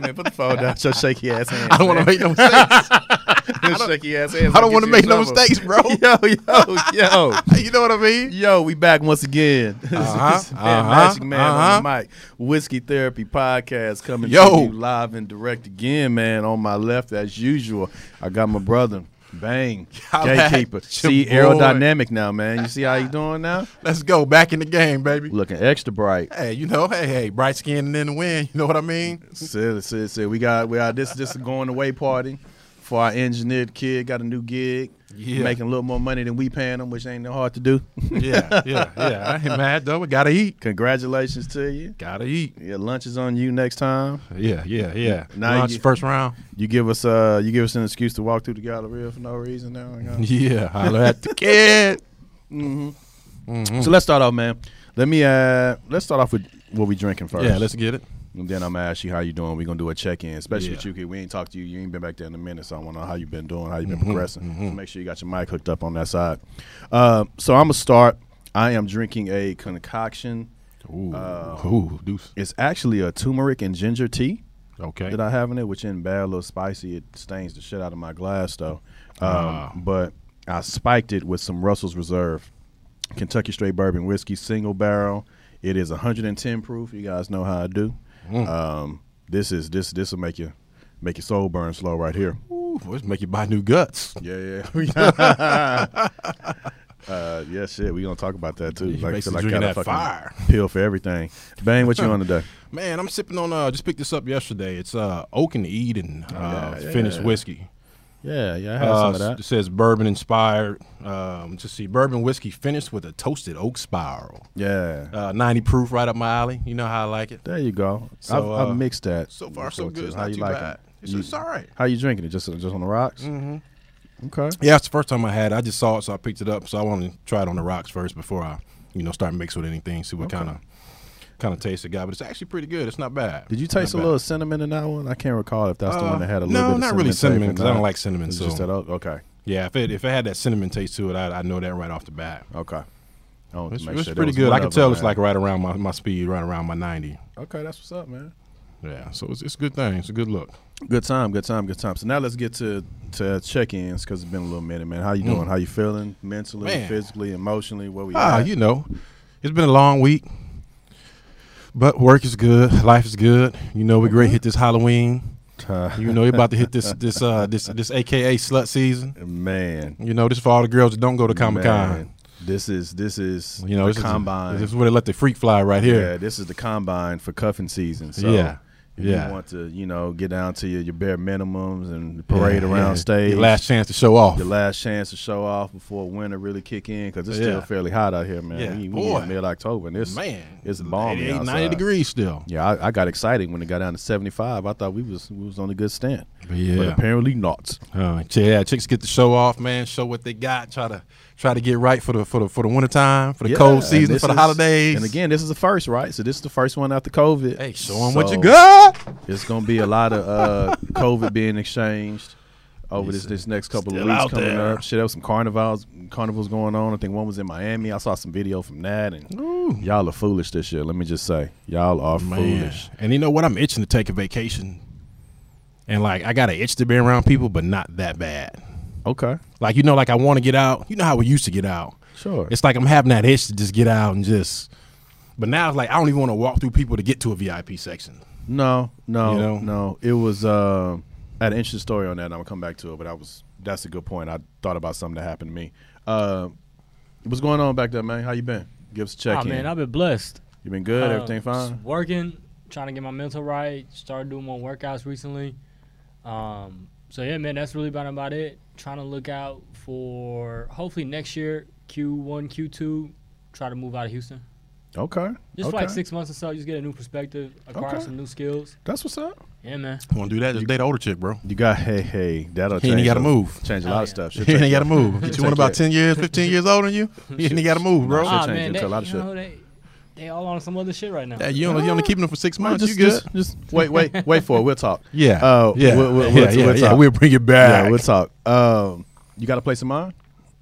man, put the phone down. Your shaky ass hands. I don't want to make no mistakes. Your shaky ass hands. I don't want to make no mistakes, bro. Yo, yo, yo. you know what I mean? Yo, we back once again. Uh-huh, Fan uh-huh, Magic Man on uh-huh. the mic. Whiskey Therapy Podcast coming Yo. to you live and direct again, man. On my left, as usual, I got my brother, Bang, Holla gatekeeper. at See, boy. aerodynamic now, man. You see how you doing now? Let's go back in the game, baby. Looking extra bright. Hey, you know, hey, hey, bright skin and in the wind. You know what I mean? Said, said, said, we got, we got this, this is a going away party for our engineered kid. Got a new gig. Yeah. Making a little more money than we paying them, which ain't no hard to do. Yeah, yeah, yeah. I ain't mad though. We gotta eat. Congratulations to you. Gotta eat. Yeah, lunch is on you next time. Yeah, yeah, yeah. Now Lunch you- first round. You give us uh you give us an excuse to walk through the Galleria for no reason now. Yeah, holler at the kid. So let's start off, man. Let me uh let's start off with what we drinking first. Yeah, let's get it. And then I'm gonna ask you how you doing. We're gonna do a check in, especially with you, kid. We ain't talked to you. You ain't been back there in a minute, so I wanna know how you've been doing, how you've been Mm-hmm, progressing. So make sure you got your mic hooked up on that side. Uh, so I'm gonna start. I am drinking a concoction. Ooh, Uh, ooh, deuce. It's actually a turmeric and ginger tea. Okay. that I have in it, which isn't bad, a little spicy. It stains the shit out of my glass though. Um, Ah. But I spiked it with some Russell's Reserve, Kentucky Straight Bourbon Whiskey, single barrel. It is 110 proof. You guys know how I do. Mm. Um, this is this this will make you make your soul burn slow right here. Ooh, let's make you buy new guts. Yeah, yeah. uh, yeah, shit. We gonna talk about that too. Like, basically like got a fucking fire. pill for everything. Bang, what you on today? Man, I'm sipping on. Uh, just picked this up yesterday. It's uh, Oak and Eden uh, Oh, yeah, finished yeah. whiskey. Yeah, yeah, I had Uh, some of that. It says bourbon inspired. Um, just see bourbon whiskey finished with a toasted oak spiral. Yeah. Uh, 90 proof, right up my alley. You know how I like it. There you go. So, I've, uh, I've mixed that. So far, so good. It's How not you too like bad. it? It's, You- it's all right. How you drinking it? Just just on the rocks? Mm-hmm. Okay. Yeah, it's the first time I had it. I just saw it, so I picked it up. So I want to try it on the rocks first before I, you know, start mixing with anything. See what Okay. kind of kind of taste it got. But it's actually pretty good. It's not bad. Did you taste a Not little cinnamon in that one? I can't recall if that's the Uh, one that had a no, little bit of cinnamon. No, not really cinnamon, because I don't like cinnamon, It's so- just that. Okay. Yeah, if it if it had that cinnamon taste to it, I I know that right off the bat. Okay. To It's, it's sure pretty good. I can tell it's like right around my, my speed, right around my ninety. Okay, that's what's up, man. Yeah, so it's it's a good thing. It's a good look. Good time, good time, good time. So now let's get to to check-ins because it's been a little minute, man. How you Mm. doing? How you feeling mentally, Man. physically, emotionally? Where we Ah, at? you know, it's been a long week, but work is good. Life is good. You know, we great hit this Halloween. You know, you're about to hit this this uh this this AKA slut season. man. You know, this for all the girls that don't go to Comic Con. This is this is You know, the this combine. Is, this is where they let the freak fly right here. Yeah, this is the combine for cuffing season. So Yeah, if yeah. you want to, you know, get down to your, your bare minimums and parade Yeah, around yeah. stage. Your last chance to show off. your last chance to show off before winter really kick in because it's Yeah. still fairly hot out here, man. Yeah, we, we in mid October and it's Man, it's balmy 88, 90 degrees still. Yeah, I, I got excited when it got down to seventy five. I thought we was we was on a good stand, But but apparently not. uh, yeah, chicks get to show off, man. Show what they got. Try to try to get right for the for the for the winter time, for the Yeah, cold season, for the is- holidays. And again, this is the first, right? So this is the first one after COVID. hey, show them what you got. It's gonna be a lot of uh, COVID being exchanged over this this next couple of weeks coming there. up. Shit, there was some carnivals carnivals going on. I think one was in Miami. I saw some video from that, and Ooh. y'all are foolish this year. Let me just say, y'all are Man. foolish. And you know what? I'm itching to take a vacation. And like I got an itch to be around people, but not that bad. Okay, Like you know, like I want to get out. You know how we used to get out. sure. It's like I'm having that itch to just get out and just. But now it's like I don't even want to walk through people to get to a VIP section. no, no, You know? no. It was. Uh, I had an interesting story on that. and I'm gonna come back to it, but I was. That's a good point. I thought about something that happened to me. Uh, what's going on back there, man? How you been? Give us a check Oh in. man, I've been blessed. you been good? Uh, Everything fine? just Working, trying to get my mental right. Started doing more workouts recently. Um, so yeah, man, that's really about about it. Trying to look out for hopefully next year Q1, Q2. Try to move out of Houston. Okay. Just for like six months or so, just get a new perspective, acquire Okay. some new skills. That's what's up. Yeah, man. Want to do that? Just date an older chick, bro. You got hey hey that'll He ain't change. got to move. Change a Oh, lot yeah. of stuff. Should He take ain't got to move. Get you one about ten years, fifteen years older than you. He ain't got to move, bro. Nah, Ah, change man, into they, a lot of you shit. know, they, they all on some other shit right now. Yeah, you only you only keeping them for six months. just, you good? just just wait wait wait for it. We'll talk. yeah. Uh, yeah. we'll- we'll- yeah. we'll- yeah. we'll yeah. talk. We'll bring it back. Yeah, we'll talk. Um, you got a place in mind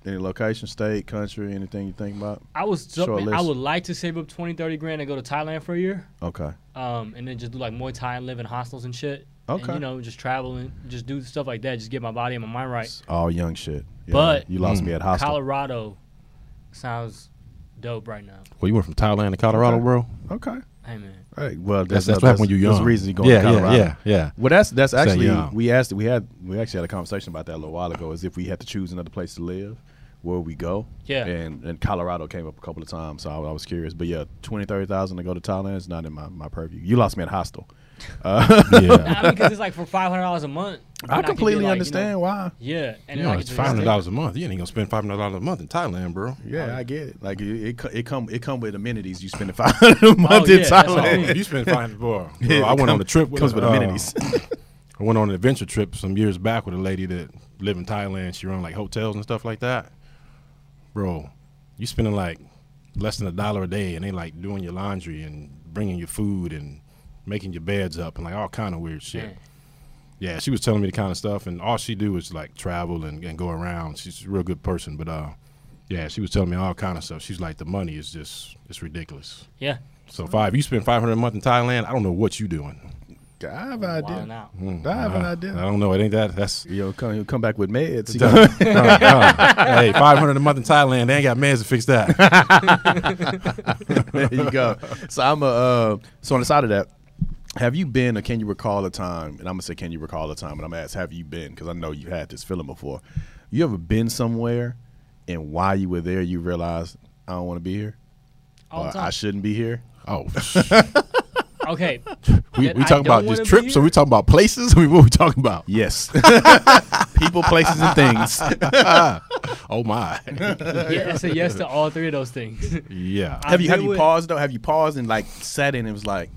Any location, state, country, anything you think about? I was so, Short man, I would like to save up 20, 30 grand and go to Thailand for a year. Okay. Um, and then just do like Muay Thai and live in hostels and shit. And, Okay. you know, just traveling, just do stuff like that. Just get my body and my mind right. It's all young shit. Yeah, But- you lost Mm. me at hostel. Colorado sounds dope right now. Well, you went from Thailand to Colorado, Okay. bro. Okay. Hey man. All right. Well, That's that's that's, no- back when you're young. That's the reason you going yeah, to Colorado. Yeah, yeah, yeah. Well, that's that's Say actually young. we asked we had we actually had a conversation about that a little while ago. Is if we had to choose another place to live, where we go? Yeah. And and Colorado came up a couple of times, so I, I was curious. But yeah, twenty thirty thousand to go to Thailand is not in my, my purview. You lost me at hostel. Uh, Yeah. I mean, because it's like for five hundred dollars a month. I completely get, like, you understand know- why. yeah, and You know, it's five hundred stay- dollars a month. You ain't gonna spend five hundred dollars a month in Thailand, bro. Yeah, I get it. Like it, it, it come it come with amenities. You spend five hundred a month yeah, in that's what I Thailand. mean. you spend five hundred, bro. Yeah, bro I it went on a trip. With comes with uh, amenities. I went on an adventure trip some years back with a lady that lived in Thailand. She run like hotels and stuff like that. Bro, you spending like less than a dollar a day, and they like doing your laundry and bringing your food and making your beds up and like all kind of weird shit. Man. Yeah, she was telling me the kind of stuff, and all she do is like travel and, and go around. She's a real good person, but uh, yeah, she was telling me all kind of stuff. She's like, the money is just it's ridiculous. Yeah, So five, you spend five hundred a month in Thailand. I don't know what you doing. I have an idea. out. Mm, I have an uh, idea. I don't know. It ain't that. That's You know, come, come back with meds. You Uh, know? uh, hey, five hundred a month in Thailand. They ain't got meds to fix that. there you go. So I'm a uh, so on the side of that. Have you been, or can you recall a time? And I'm gonna say, can you recall a time? And I'm gonna ask, have you been? Because I know you had this feeling before. You ever been somewhere, and while you were there, you realized I don't want to be here, All or time. I shouldn't be here. Oh, okay. we, That we talking about wanna just trips, or we talking about places? I mean, what we talking about? Yes, people, places, and things. Oh my, Yeah, I said yes to all three of those things. yeah. I have you have been you with- paused though? Have you paused and like sat in and was like,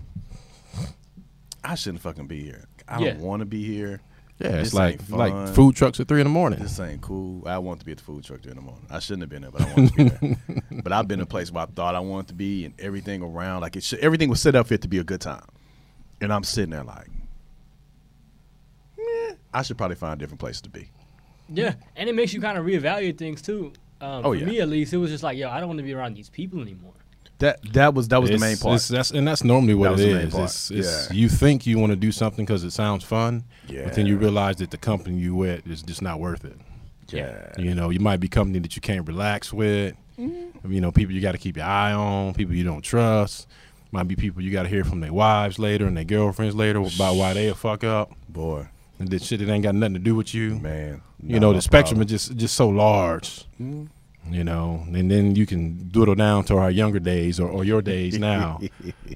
I shouldn't fucking be here. I don't want to be here. Yeah, it's like ain't like fun. food trucks at three in the morning. This ain't cool. I want to be at the food truck during the morning. I shouldn't have been there, but I want to be there. but I've been in a place where I thought I wanted to be, and everything around, like it, should, everything was set up for it to be a good time. And I'm sitting there like, yeah, I should probably find a different place to be. yeah, and it makes you kind of reevaluate things too. Um, Oh, for yeah. me, at least, it was just like, yo, I don't want to be around these people anymore. That that was that was the main part. it's- that's and that's normally what That was it the main is. part. It's, it's Yeah. you think you want to do something because it sounds fun, but then you realize that the company you with is just not worth it. yeah, You know, you might be company that you can't relax with. Mm-hmm. You know, people you got to keep your eye on, people you don't trust. Might be people you got to hear from their wives later and their girlfriends later about why they a fuck up boy, and that shit that ain't got nothing to do with you. man. you know, my the spectrum problem. is just just so large. Mhm. You know, and then you can doodle down to our younger days or, or your days now.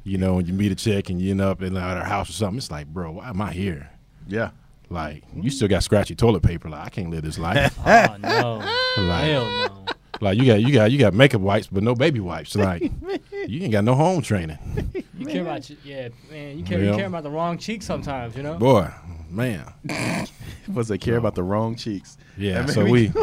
you know, and you meet a chick and you end up in at her house or something. It's like, bro, why am I here? yeah, Like, you still got scratchy toilet paper. Like, I can't live this life. Oh no, like, hell no. like you got you got you got makeup wipes, but no baby wipes. Like, you ain't got no home training, You care about your, yeah, man. You care, Yeah. you care about the wrong cheek sometimes, you know. boy, man. was they care about the wrong cheeks? Yeah. So we, me-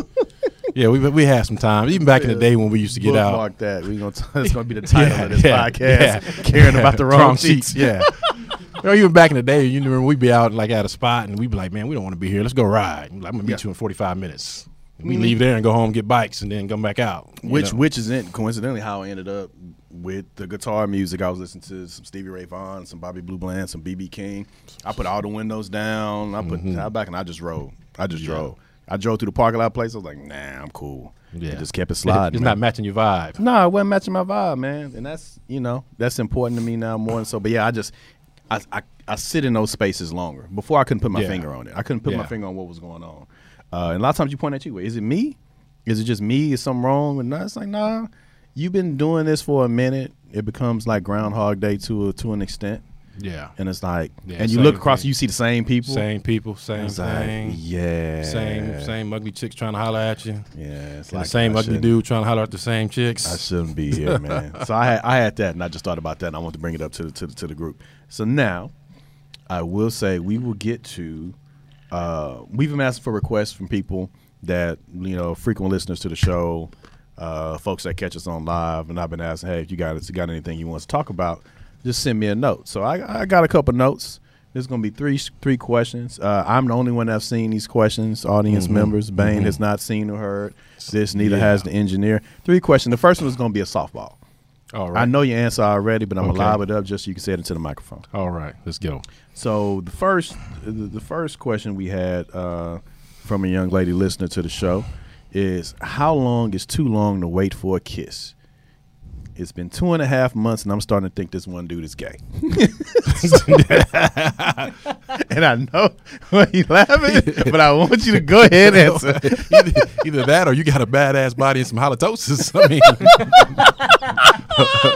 yeah, we we had some time. Even back in the day when we used to get out. That. We gonna. T- it's gonna be the title Yeah, of this yeah, podcast. yeah. Caring about the wrong, cheeks. Yeah. you know, even back in the day, you know, we'd be out like at a spot and we'd be like, man, we don't want to be here. Let's go ride. I'm gonna meet Yeah. You in 45 minutes. And we leave there and go home, get bikes, and then come back out. Which know? which is in, coincidentally how I ended up with the guitar music. I was listening to some Stevie Ray Vaughan, some Bobby Blue Bland, some BB King. I put all the windows down. I put Mm-hmm. I back and I just drove. I just drove. I drove through the parking lot place. I was like, nah, I'm cool. Yeah. Just kept it sliding. It's man. not matching your vibe. No, it wasn't matching my vibe, man. And that's you know that's important to me now more than so. But yeah, I just I I, I sit in those spaces longer. Before I couldn't put my Yeah. finger on it. I couldn't put my finger on what was going on. Uh, and a lot of times you point at you. Is it me? Is it just me? Is something wrong? And it's like nah. You've been doing this for a minute. It becomes like Groundhog Day to a, to an extent. Yeah. And it's like, Yeah, and you look across, thing. you see the same people. Same people, same It's like, thing. yeah, Same same ugly chicks trying to holler at you. Yeah, it's like the same I ugly dude trying to holler at the same chicks. I shouldn't be here, man. so I had I had that, and I just thought about that, and I want to bring it up to the to the, to the group. So now, I will say we will get to. Uh, we've been asking for requests from people that you know frequent listeners to the show, uh, folks that catch us on live, and I've been asking, hey, if you got got anything you want to talk about, just send me a note. So I I got a couple notes, There's gonna be three three questions. Uh, I'm the only one that's seen these questions. Audience Mhm. members, Bain Mhm. has not seen or heard this. Neither Yeah. has the engineer. Three questions. The first one is gonna be a softball. All right. I know your answer already, but I'm Okay. gonna lob it up just so you can say it into the microphone. All right. Let's go. So the first the first question we had uh, from a young lady listener to the show is how long is too long to wait for a kiss? It's been two and a half months, and I'm starting to think this one dude is gay. and I know why you laughing, but I want you to go ahead and answer. either, either that or you got a badass body and some halitosis. I mean,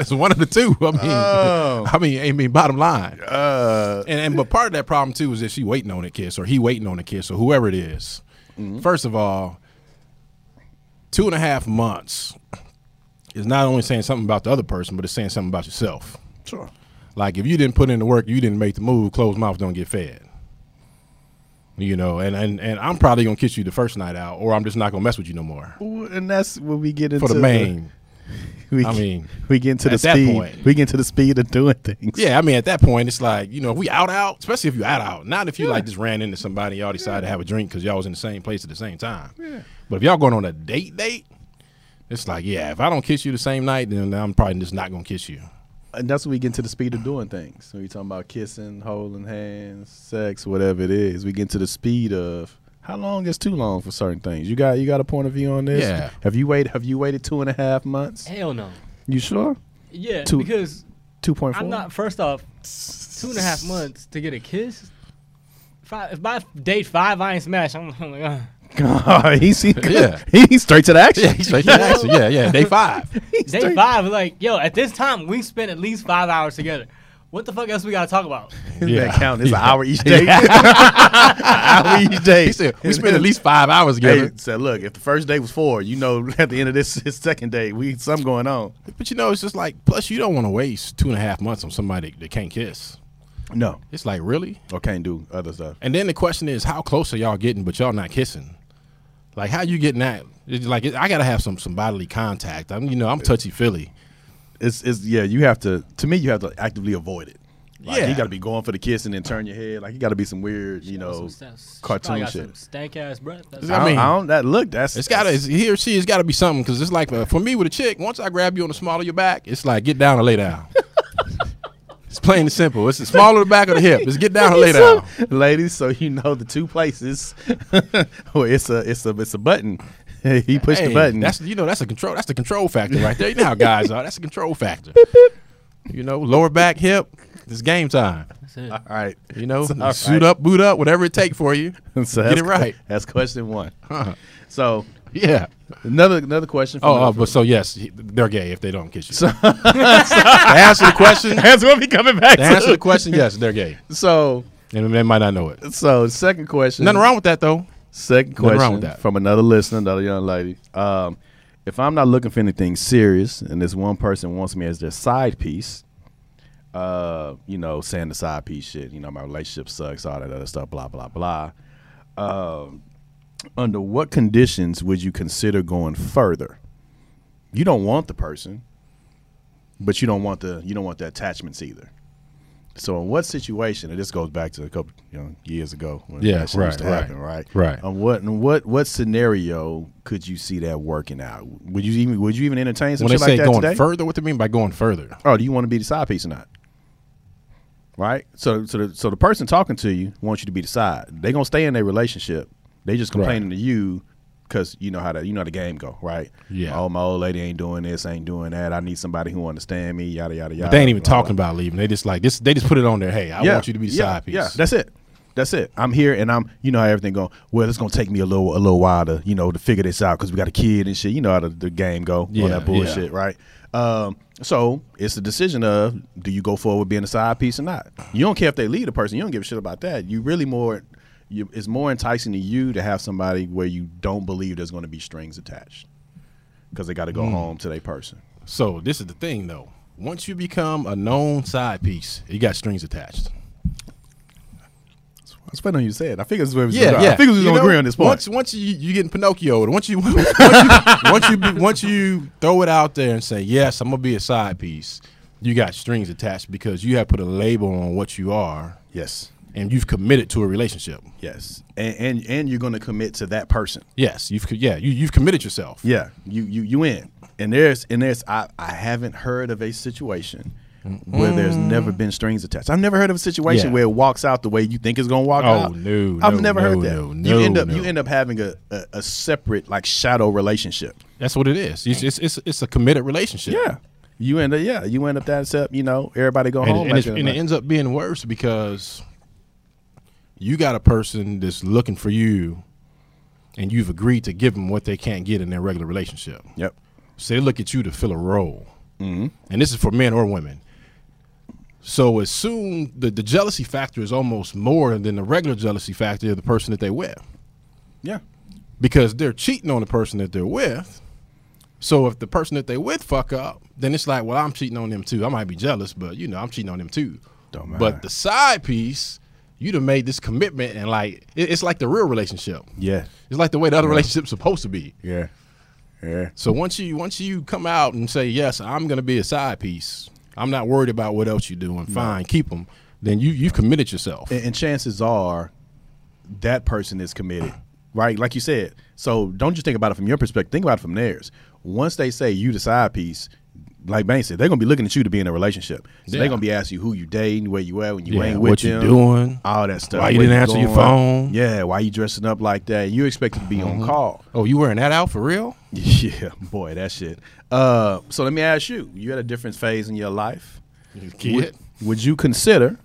it's one of the two. I mean, Oh. I mean, I mean, bottom line. Uh, And, and but part of that problem too is that she waiting on a kiss or he waiting on a kiss or whoever it is. First of all, two and a half months is not only saying something about the other person, but it's saying something about yourself. sure. Like if you didn't put in the work, you didn't make the move. Closed mouths don't get fed. You know, and, and and I'm probably gonna kiss you the first night out, or I'm just not gonna mess with you no more. And that's when we get into For the main, we, I mean, we get into the speed. point- we get into the speed of doing things. yeah. I mean, at that point, it's like you know, if we out out, especially if you out out, not if you like just ran into somebody, y'all decided to have a drink because y'all was in the same place at the same time. Yeah. But if y'all going on a date date, it's like yeah, if I don't kiss you the same night, then I'm probably just not gonna kiss you. and that's when we get into the speed of doing things. When we talking about kissing, holding hands, sex, whatever it is, we get into the speed of how long is too long for certain things. You got you got a point of view on this? Yeah. Have you waited? Have you waited two and a half months? Hell no. You sure? Yeah, Two- because Two point four. I'm not. First off, two and a half months to get a kiss. Five, if by date five I ain't smashed, I'm, I'm like, uh. God, he's he, Yeah. he's straight to the action. Yeah, straight to the action. Yeah, yeah. Day five. He's day straight- five, like, yo, at this time we spent at least five hours together. What the fuck else we gotta talk about? That count. It's Yeah. an hour each day. hour each day. He said we spent at least five hours together. Hey, said, look, if the first day was four, you know, at the end of this, this second day, we something going on. But you know, it's just like plus you don't want to waste two and a half months on somebody that can't kiss. No, It's like really. or can't do other stuff. And then the question is, how close are y'all getting, but y'all not kissing? Like, how you getting that? It's like it, I gotta have some some bodily contact. I'm, you know, I'm touchy feely. It's, it's yeah. You have to. To me, you have to actively avoid it. Like, Yeah. you got to be going for the kiss and then turn your head. Like you got to be some weird, you know. Some cartoon got shit. Stank ass breath. That's I I, mean- mean, I don't, that look. That's It's gotta, it's, he or she It's got to be something because it's like uh, for me with a chick. Once I grab you on the small of your back, it's like get down or lay down. it's plain and simple. It's the smaller the back of the hip. It's get down or lay down. ladies. So you know the two places. where it's a it's a it's a button. he pushed Hey, the button. That's you know that's a control. That's the control factor right there. You know how guys are. That's a control factor. You know, lower back, hip. It's game time. All right. You know, all suit right. up, boot up, whatever it take for you. So Get it right. That's question one. Huh. So Yeah. another another question. From Oh, uh, but so yes, he- they're gay if they don't kiss you. to answer the question, that's what we coming back to answer the question, yes, they're gay, So and they might not know it. so second question. Nothing wrong with that though. Second Nothing wrong question with that. from another listener, another young lady. Um, if I'm not looking for anything serious, and this one person wants me as their side piece, uh, you know, saying the side piece shit, you know, my relationship sucks, all that other stuff, blah blah blah. Um, under what conditions would you consider going further? You don't want the person, but you don't want the you don't want the attachments either. So in what situation? And this goes back to a couple you know years ago when Yeah, that shit used right, to right, happen, right? right. On um, what in what what scenario could you see that working out? Would you even would you even entertain some When they say like that going today? further, what do you mean by going further? oh, do you want to be the side piece or not? Right. So so the so the person talking to you wants you to be the side. They're gonna stay in their relationship. They just complaining to you because you know how that you know how the game go, right? Yeah. Oh, my old lady ain't doing this, ain't doing that. I need somebody who understand me. Yada yada yada. But they ain't even blah, blah. talking about leaving. They just like this. They just put it on there. Hey, I want you to be the yeah, side piece. Yeah, that's it. That's it. I'm here, and I'm. You know how everything going. Well, it's gonna take me a little, a little while to, you know, to figure this out because we got a kid and shit. You know how the, the game go on Yeah, that bullshit, yeah. right? Um, so it's a decision of do you go forward with being a side piece or not. You don't care if they leave a person. You don't give a shit about that. You really more. You, it's more enticing to you to have somebody where you don't believe there's going to be strings attached because they got to go hmm. home to their person. So this is the thing, though. Once you become a known side piece, you got strings attached. I was waiting on you to say it. I figured this was where we was Yeah, gonna- yeah. I figured we was You going to know, agree on this point. Once, once you you getting Pinocchio, once you once you once you, be, once you throw it out there and say yes, I'm gonna be a side piece, you got strings attached because you have put a label on what you are, yes. And you've committed to a relationship. Yes, and and, and you're going to commit to that person. Yes, you've yeah you you've committed yourself. Yeah, you you you in. And there's and there's I I haven't heard of a situation where there's never been strings attached. I've never heard of a situation Yeah. where it walks out the way you think it's gonna walk Oh, out. no, I've no, never no, heard that. no, you end no, up you end up having a, a, a separate like shadow relationship. That's what it is. It's it's it's, it's a committed relationship. Yeah. You end up yeah, you end up that except, you know, everybody go and, home. and, like and it ends up being worse because you got a person that's looking for you, and you've agreed to give them what they can't get in their regular relationship. Yep. So they look at you to fill a role, mm-hmm. and this is for men or women. So as soon the the jealousy factor is almost more than the regular jealousy factor of the person that they with, Yeah. because they're cheating on the person that they're with. So if the person that they with fuck up, then it's like, well, I'm cheating on them too. I might be jealous, but you know, I'm cheating on them too. Don't matter. But the side piece, you'd have made this commitment, and like it- it's like the real relationship. Yeah. It's like the way the other relationship's supposed to be. Yeah. Yeah. So once you once you come out and say yes, I'm going to be a side piece. I'm not worried about what else you're doing. Fine, keep them. Then you you've committed yourself. and, and chances are that person is committed right like you said so don't just think about it from your perspective think about it from theirs once they say you the side piece like Bane said they're gonna be looking at you to be in a relationship so Yeah. they're gonna be asking you who you dating where you at when you Yeah, ain't with you, what you doing? all that stuff Why you Where didn't answer your phone? yeah why you dressing up like that you expected to be on call Oh, you wearing that out for real? yeah boy that shit uh so let me ask you you had a different phase in your life Kid. would, would you consider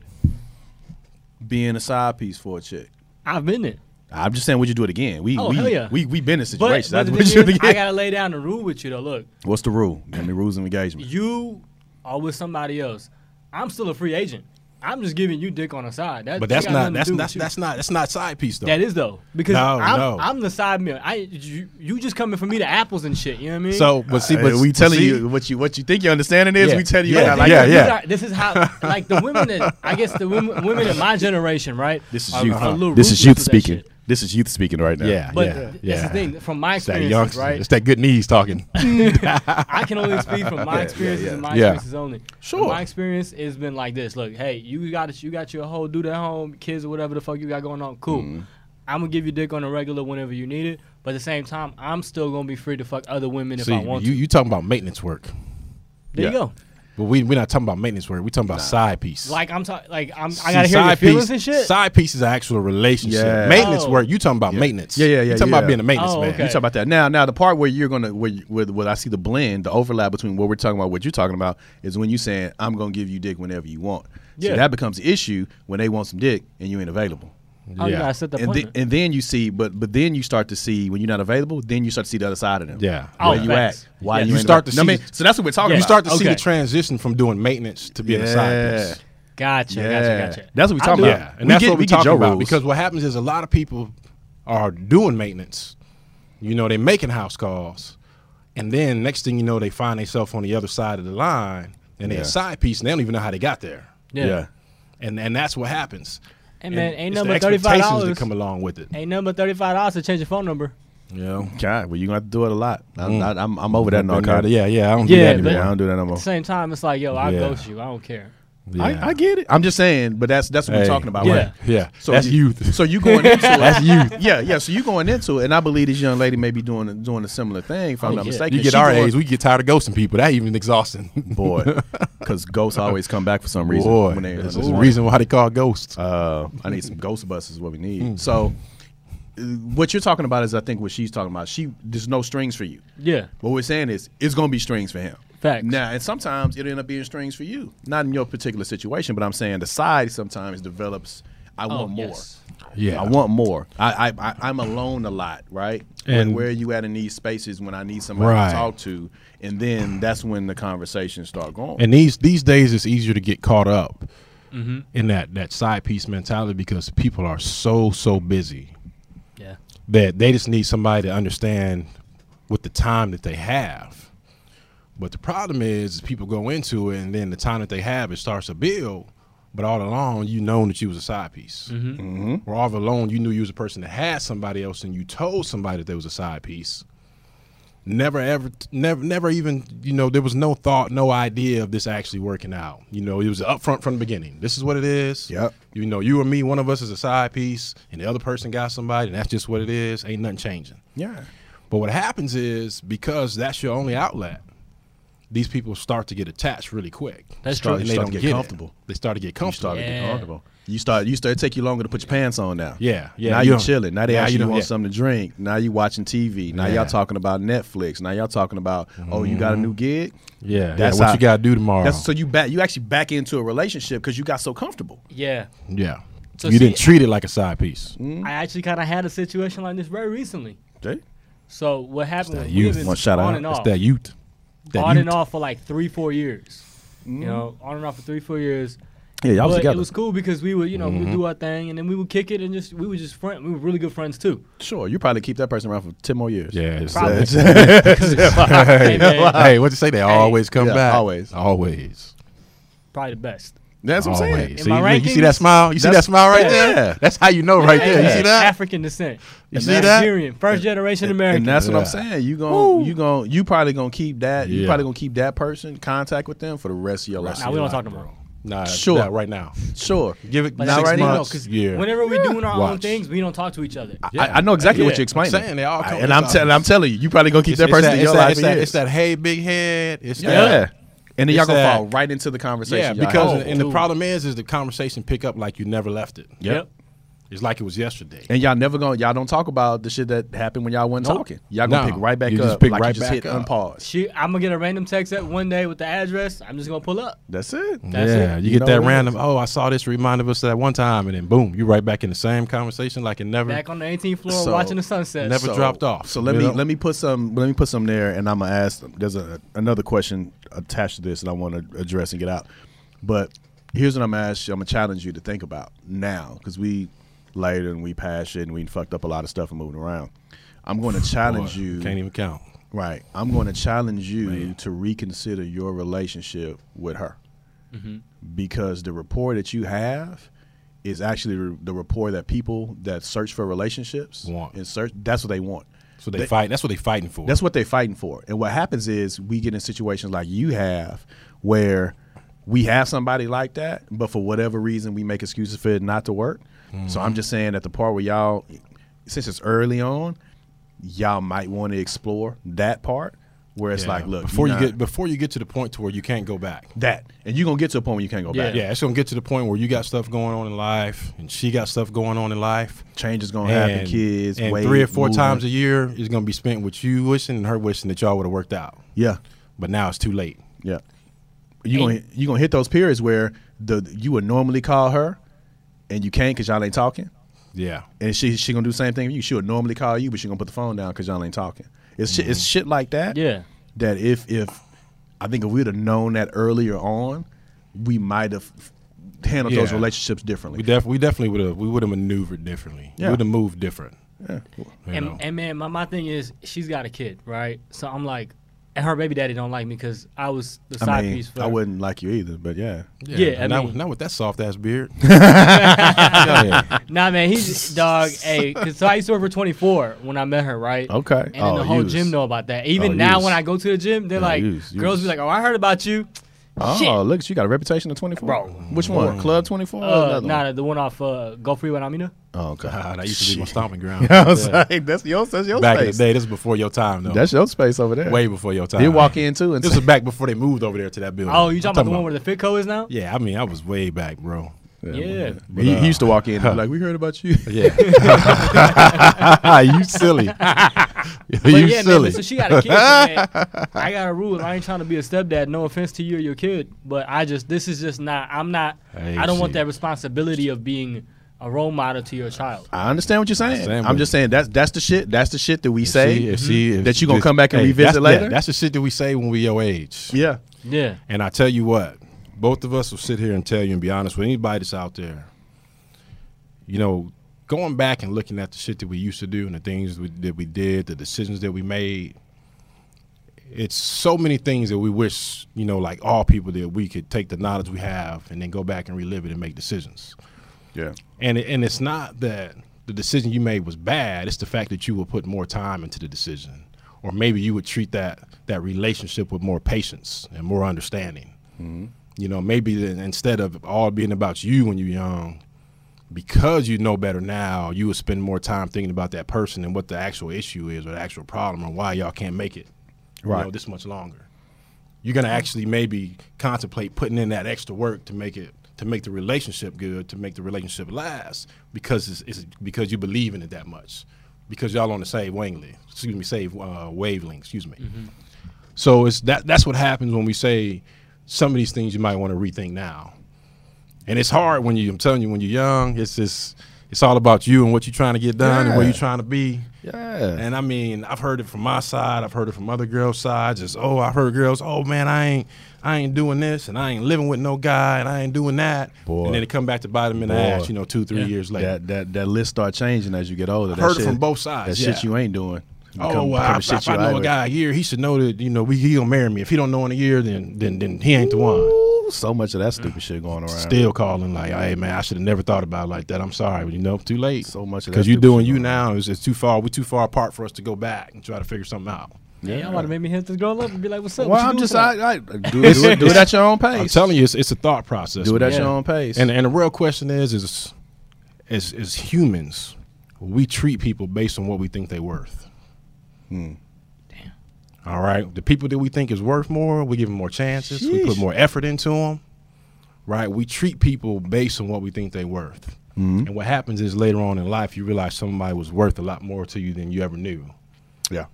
being a side piece for a chick I've been it. I'm just saying, would you do it again? We Oh, we, hell yeah. we we been in But, situations. but I'd the would thing you do it is, I gotta lay down the rule with you though. Look, What's the rule? Give me rules of engagement. you are with somebody else. I'm still a free agent. I'm just giving you dick on the side. That, But that's not that's that's that's not that's not side piece though. That is though, because No, I'm, no. I'm the side meal. I you, you just coming for me to apples and shit. You know what I mean? So, but see, Uh, but we telling see- you what you what you think your understanding is. Yeah. We tell you, Yeah, yeah, like yeah, yeah. are- this is how, like the women that I guess the women, women in my generation, right? This is are- youth. are a This is youth speaking. Shit. This is youth speaking right now. yeah, But yeah, that's yeah. the thing. From my It's that experiences, right? It's that good knees talking. I can only speak from my Yeah, experiences yeah, yeah. and my Yeah. experiences only. Sure. My experience has been like this. Look, hey, you got you got your whole dude at home, kids or whatever the fuck you got going on. Cool. Mm-hmm. I'm gonna give you dick on a regular whenever you need it. But at the same time, I'm still gonna be free to fuck other women if I want you to. you talking about maintenance work, There Yeah. you go. But we we're not talking about maintenance work. We're talking about side piece. Like I'm talking, like I'm. See, I gotta hear your side feelings piece, and shit. Side piece is an actual relationship. Yeah. Maintenance Oh. work. You talking about maintenance? Yeah, yeah, yeah, You talking yeah. about being a maintenance Oh, man. okay. You talk about that now. Now the part where you're gonna where you- where, where I see the blend, the overlap between what we're talking about, what you're talking about, is when you saying I'm gonna give you dick whenever you want. So Yeah. that becomes an issue when they want some dick and you ain't available. Oh, you Yeah. gotta set the And then, and then you see, but but then you start to see when you're not available. Then you start to see the other side of them. Yeah. Oh, where you facts. at? Why Yeah. you, You start to available. No, I mean, so that's what we're talking Yeah. You start to see the transition from doing maintenance to being a side piece. Gotcha, Yeah. gotcha, gotcha. That's what we I talking do- about. Yeah, and We that's get- what we we're get talking about. rules. Because what happens is a lot of people are doing maintenance. You know, they're making house calls, and then next thing you know, they find themselves on the other side of the line, and they're Yeah. a side piece, and they don't even know how they got there. Yeah. yeah. And and that's what happens. Hey man, ain't it's nothing but thirty five expectations that dollars. come along with it. Ain't nothing but thirty five dollars to change your phone number. You know, God, well, you're gonna have to do it a lot. I'm, Mm. I, I'm, I'm over that narcotic. Yeah, yeah, I don't do that but- Yeah, I anymore. don't do that no At the same time, it's like, yo, I Yeah. ghost you. I don't care. Yeah. I, I get it. I'm just saying, but that's that's what we're talking about. yeah. right? yeah. So that's you- youth. So you going into it? That's youth. Yeah, yeah. So you going into it, and I believe this young lady may be doing doing a similar thing. If I'm Oh, not yeah. mistaken, You get our going- age, we get tired of ghosting people. That even exhausting. boy, because ghosts always come back for some reason. Boy, when they, there's when a reason why they call ghosts. Uh, I need some Ghostbusters. Is what we need. Hmm. So, uh, what you're talking about is, I think, what she's talking about. She there's no strings for you. Yeah. What we're saying is, it's gonna be strings for him. Facts. Now, and sometimes it'll end up being strings for you. Not in your particular situation, but I'm saying the side sometimes develops. I Oh, want more. yes. Yeah. I want more. I, I, I I'm alone a lot, right? And- And where are you at in these spaces when I need somebody Right. to talk to, and then that's when the conversations start going. And these these days, it's easier to get caught up Mm-hmm. in that that side piece mentality because people are so so busy Yeah. that they just need somebody to understand with the time that they have. But the problem is, people go into it, and then the time that they have, it starts to build. But all along, you known that you was a side piece, Mm-hmm. or all along, you knew you was a person that had somebody else, and you told somebody that there was a side piece. never ever never never even you know there was no thought no idea of this actually working out you know it was upfront from the beginning this is what it is Yep. you know you or me one of us is a side piece and the other person got somebody and that's just what it is ain't nothing changing Yeah. but what happens is because that's your only outlet these people start to get attached really quick That's Start- true. and they start don't to get get it. comfortable. they start to get You comfortable start to get comfortable. You start. You start. It take you longer to put your pants on now. yeah yeah now you you don't- chilling. Now they now ask you, don't- want yeah. something to drink. Now you watching TV. Now Yeah. y'all talking about Netflix. Now y'all talking about oh you got a new gig. yeah That's that's what how- you gotta do tomorrow That's so you back. You actually back into a relationship because you got so comfortable. Yeah. yeah So you didn't treat it like a side piece Mm-hmm. I actually kind of had a situation like this very recently. Okay. So what happened that was youth. One been shout on out. and it's that youth that on youth. and off for like three, four years. Mm-hmm. You know, on and off for three, four years. Yeah, y'all was but together. it was cool because we would, you know, we Mm-hmm. would do our thing, and then we would kick it, and just we were just friends. We were really good friends too. sure, you probably keep that person around for ten more years. yeah it's, Probably. it's- Hey, hey, what you say? They always come Yeah, back. always. always. probably the best. That's what I'm saying. See, my you see that smile? You see that smile right yeah. there? That's how you know right there. You see that? African descent. You see that's that? Nigerian, first generation American. And that's what I'm saying. You gon' you gon' you probably gonna keep that. You probably gonna keep that person contact with them for the rest of your life. Nah, we don't talk no more. Nah, Sure. sure. right now. Sure. Give it But Not six right now. months, because Yeah. whenever we're doing our own things, we don't talk to each other. I, I know exactly what you're explaining. I'm saying they all I- come and I'm telling I'm telling you, you probably gonna keep that person it's in your it's life It's that, it's that hey big head. It's that. yeah. That. And then y'all gonna that- fall right into the conversation. Yeah, because had. and the problem is, is the conversation pick up like you never left it. Yep. It's like it was yesterday. And y'all never gonna y'all don't talk about the shit that happened when y'all wasn't Nope. talking. Y'all gonna No. pick right back You just up pick like right you just back hit up. unpause. She, I'm gonna get a random text at one day with the address. I'm just gonna pull up. That's it. That's yeah, it. you You get that random. Oh, I saw this reminded us of that one time, and then boom, you right back in the same conversation like it never, Back on the 18th floor So- watching the sunset. never dropped off. So let me know? let me put some let me put some there, and I'm gonna ask. There's a another question attached to this, and I want to address and get out. But here's what I'm gonna ask you. I'm gonna challenge you to think about now, because we later and we passed it and we fucked up a lot of stuff and moving around. I'm going to challenge Boy, you. Can't even count. Right. I'm going to challenge you Man. to reconsider your relationship with her. Mm-hmm. Because the rapport that you have is actually the- the rapport that people that search for relationships Want. and search that's what they want. So they, They- fight. That's what they're fighting for. That's what they're fighting for. And what happens is we get in situations like you have where we have somebody like that, but for whatever reason we make excuses for it not to work. So Mm-hmm. I'm just saying at the part where y'all since it's early on, y'all might want to explore that part where it's Yeah. like, look, before you not- get before you get to the point to where you can't go back. that, and you're gonna get to a point where you can't go Yeah. back. Yeah, it's gonna get to the point where you got stuff going on in life, and she got stuff going on in life. Change is gonna happen. Kids, and weight, three or four movement. times a year is gonna be spent with you wishing and her wishing that y'all would have worked out. Yeah, But now it's too late. yeah. You gonna you gonna hit those periods where the you would normally call her, and you can't because y'all ain't talking. Yeah, and she she gonna do the same thing with you. She would normally call you, but she gonna put the phone down because y'all ain't talking. It's Mm-hmm. it's shit like that. Yeah. That if if I think if we'd have known that earlier on, we might have handled those Yeah. relationships we differently. def we definitely would have we would have maneuvered differently. Yeah. We would have moved different. Yeah. And, and man, my, my thing is she's got a kid, right? So I'm like, and her baby daddy don't like me because I was the side I mean, piece for I her. wouldn't like you either, but yeah. yeah, I not, mean- not with that soft ass beard. Go. Nah, man, he's dog. Hey, cause so I used to work for 24 when I met her, right? Okay. And then Oh, the whole you was- gym know about that. Even oh, now, was- when I go to the gym, they're Yeah, like, you was- you girls was- be like, "Oh, I heard about you." Oh, Shit. look, at you got a reputation of twenty four. Bro. which one? Club twenty four. Uh, nah, the one off uh, Go Free with Amina. Oh, okay. Ah, that used to be my stomping ground. I was Yeah. like, that's your that's your Back in space. the day, this is before your time, though. That's your space over there. way before your time. They walk in too and This is back before they moved over there to that building. Oh, you I'm talking about the one where the Fitco is now? Yeah, I mean, I was way back, bro. Yeah. But, he, uh, he used to walk in and be like, "We heard about you." Yeah. you silly. But you yeah, silly. But so she got a kid. man, I got a rule. I ain't trying to be a stepdad. No offense to you or your kid, but I just this is just not. I'm not. Hey, I don't want that responsibility of being a role model to your child. I understand what you're saying. Understand, I'm but- just saying that's that's the shit. That's the shit that we say. See, see, if- that you're gonna this- come back and hey, revisit that's, later? yeah, that's the shit that we say when we your age. yeah. Yeah. And I tell you what, both of us will sit here and tell you and be honest with anybody that's out there. You know, going back and looking at the shit that we used to do and the things we, that we did, the decisions that we made. It's so many things that we wish, you know, like all people that we could take the knowledge we have and then go back and relive it and make decisions. Yeah. And it, and it's not that the decision you made was bad. It's the fact that you will put more time into the decision, or maybe you would treat that that relationship with more patience and more understanding. Mm-hmm. You know, maybe instead of all being about you when you're young, because you know better now, you would spend more time thinking about that person and what the actual issue is or the actual problem or why y'all can't make it you know, Right. this much longer. You're gonna actually maybe contemplate putting in that extra work to make it to make the relationship good, to make the relationship last, because it's, it's because you believe in it that much, because y'all on the same wavelength. Excuse me, same uh, wavelength. Excuse me. So it's that that's what happens when we say some of these things you might want to rethink now. And it's hard when you I'm telling you when you're young, it's just it's all about you and what you're trying to get done and where you're trying to be. Yeah. And I mean, I've heard it from my side, I've heard it from other girls' sides. Just oh, I've heard girls, oh man, I ain't I ain't doing this and I ain't living with no guy and I ain't doing that. Boy. And then it come back to bite them in the ass, you know, two, three Yeah. years later. that that that list start changing as you get older. That heard it from both sides, That shit you ain't doing. Oh, become- well, become if, shit I know ain't a guy a year, he should know that you know we he gonna marry me. If he don't know in a year, then then then he ain't the one. So much of that stupid shit going around. Still calling like, hey man, I should have never thought about it like that. I'm sorry, but you know, too late. So much of that because you're doing shit you now. is it's too far. We're too far apart for us to go back and try to figure something out. Yeah, y'all want to make me hit this girl up and be like, "What's up?" Well, What I'm just? I, I do, it, do, it, do it at your own pace. I'm telling you, it's, it's a thought process. do it at man. your own pace. And and the real question is is as as humans, we treat people based on what we think they're worth. Damn. All right, the people that we think is worth more, we give them more chances. We put more effort into them. Right, we treat people based on what we think they're worth. Mhm. And what happens is later on in life, you realize somebody was worth a lot more to you than you ever knew. yeah,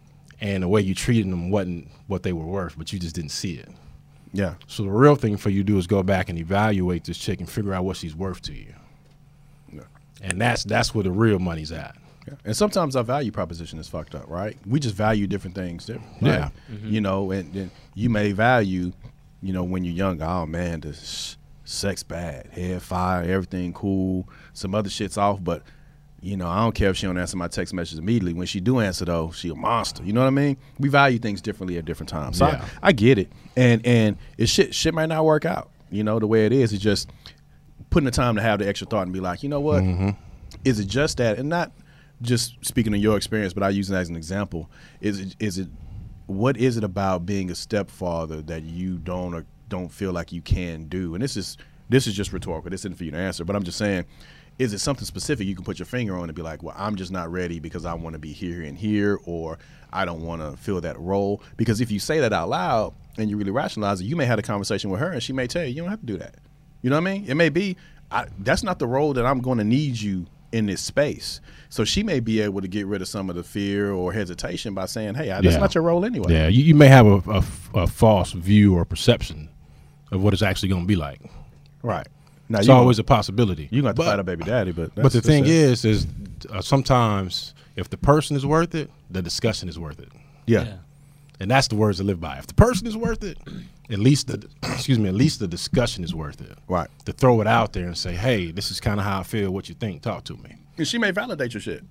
And the way you treated them wasn't what they were worth, but you just didn't see it. yeah, So the real thing for you to do is go back and evaluate this chick and figure out what she's worth to you. Yeah. And that's that's where the real money's at. Yeah. And sometimes our value proposition is fucked up, right? We just value different things different. Yeah. right? You know, and, and you may value, you know, when you're young, oh man, the sex bad, head fire, everything cool, some other shit's off, but you know, I don't care if she don't answer my text message immediately. When she do answer though, she a monster. You know what I mean? We value things differently at different times. So Yeah. I, I get it. And and it shit shit might not work out. You know, the way it is, it's just putting the time to have the extra thought and be like, you know what? Mm-hmm. Is it just that and not just speaking of your experience, but I use it as an example. Is it is it what is it about being a stepfather that you don't or don't feel like you can do? And this is this is just rhetorical. This isn't for you to answer, but I'm just saying, is it something specific you can put your finger on and be like, well, I'm just not ready because I want to be here and here, or I don't want to fill that role? Because if you say that out loud and you really rationalize it, you may have a conversation with her and she may tell you, you don't have to do that. You know what I mean? It may be I, that's not the role that I'm going to need you in this space. So she may be able to get rid of some of the fear or hesitation by saying, "Hey, I, that's Yeah. not your role anyway." Yeah, you, you may have a false view or perception of what it's actually going to be like. Right. Now It's you always a possibility. you got to But- fight a baby daddy, but But the that's- thing that's it. is, is uh, sometimes if the person is worth it, the discussion is worth it. yeah, Yeah. And that's the words to live by. If the person is worth it, at least the excuse me, at least the discussion is worth it. right. To throw it out there and say, "Hey, this is kind of how I feel. What you think? Talk to me." And she may validate your shit.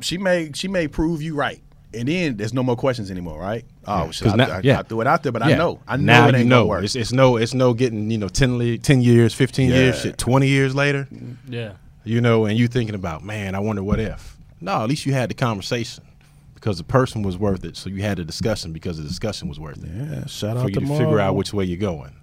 She may she may prove you right, and then there's no more questions anymore, right? Oh, Yeah, shit, 'cause I, now- I, yeah. I threw it out there, but I know, I know now it ain't you know. gonna work. It's, it's no, it's no getting you know 10, 10 years, fifteen years, shit, twenty years later. Yeah. You know, and you thinking about, man, I wonder what if. No, at least you had the conversation because the person was worth it. So you had a discussion because the discussion was worth it. yeah, shout For out you to to figure out which way you're going.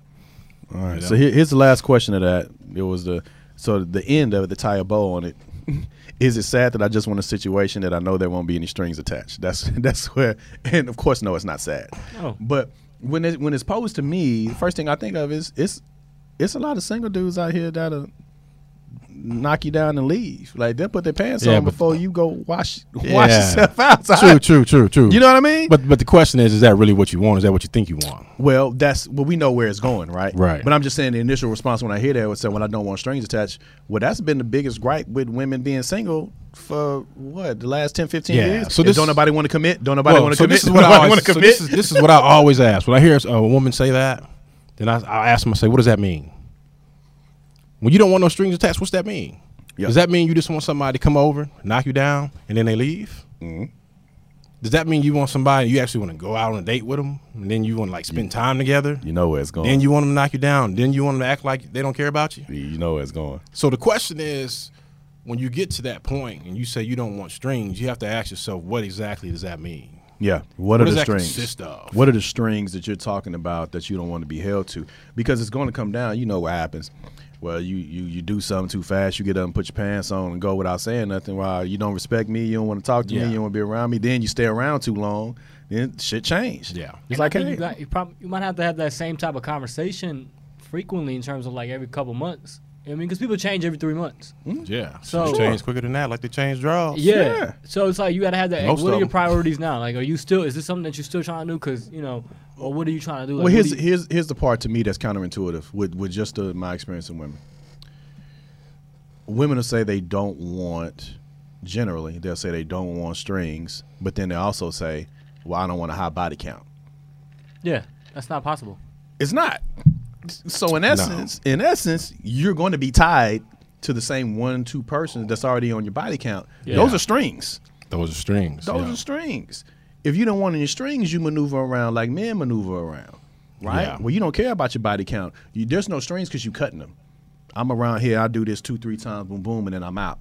All right. You know? So here, here's the last question of that. It was the so the end of it, the tie a bow on it. Is it sad that I just want a situation that I know there won't be any strings attached? That's that's where, and of course, no, it's not sad. Oh. But when it, when it's posed to me, the first thing I think of is it's it's a lot of single dudes out here that'll knock you down and leave. Like they'll put their pants Yeah, on before you go wash wash Yeah. yourself out. So True, true, true, true. You know what I mean? but but the question is, is that really what you want? Is that what you think you want? Well, that's well, we know where it's going, right? Right. But I'm just saying the initial response when I hear that was say when I don't want strings attached. Well, that's been the biggest gripe with women being single for what the last 10, 15 Yeah, years. so Is this- don't nobody want to commit. Don't nobody Well, want to so commit. This is what I Nobody always, want to so commit. this is this is what I always ask when I hear a woman say that. Then I, I ask them, I say, what does that mean? When you don't want no strings attached, what's that mean? Yeah. Does that mean you just want somebody to come over, knock you down, and then they leave? Mm-hmm. Does that mean you want somebody you actually want to go out on a date with them, and then you want to like spend time together? you know where it's going. Then you want them to knock you down. Then you want them to act like they don't care about you. you know where it's going. So the question is, when you get to that point and you say you don't want strings, you have to ask yourself, what exactly does that mean? Yeah. What, What are the strings? consist of? What are the strings that you're talking about that you don't want to be held to? Because it's going to come down. You know what happens. Well, you, you you do something too fast. You get up and put your pants on and go without saying nothing. While you don't respect me, you don't want to talk to Yeah. me, you don't want to be around me. Then you stay around too long. Then shit changed. Yeah. It's And like hey, you, got, you, probably, you might have to have that same type of conversation frequently in terms of like every couple months. I mean, because people change every three months. Yeah. So- So change quicker than that, like they change draws. Yeah. Yeah. So it's like you got to have that. Most what are your priorities now? Like, are you still? Is this something that you're still trying to do? Because you know, or what are you trying to do? Like, well, here's do you- here's here's the part to me that's counterintuitive with with just uh, my experience in women. Women will say they don't want. Generally, they'll say they don't want strings, but then they also say, "Well, I don't want a high body count." yeah, that's not possible. It's not. So in essence, in essence, you're going to be tied to the same one, two persons that's already on your body count. Yeah. Those are strings. Those are strings. Those yeah. are strings. If you don't want any strings, you maneuver around like men maneuver around, right? Yeah. Well, you don't care about your body count. You, there's no strings because you're cutting them. I'm around here. I do this two, three times, boom, boom, and then I'm out.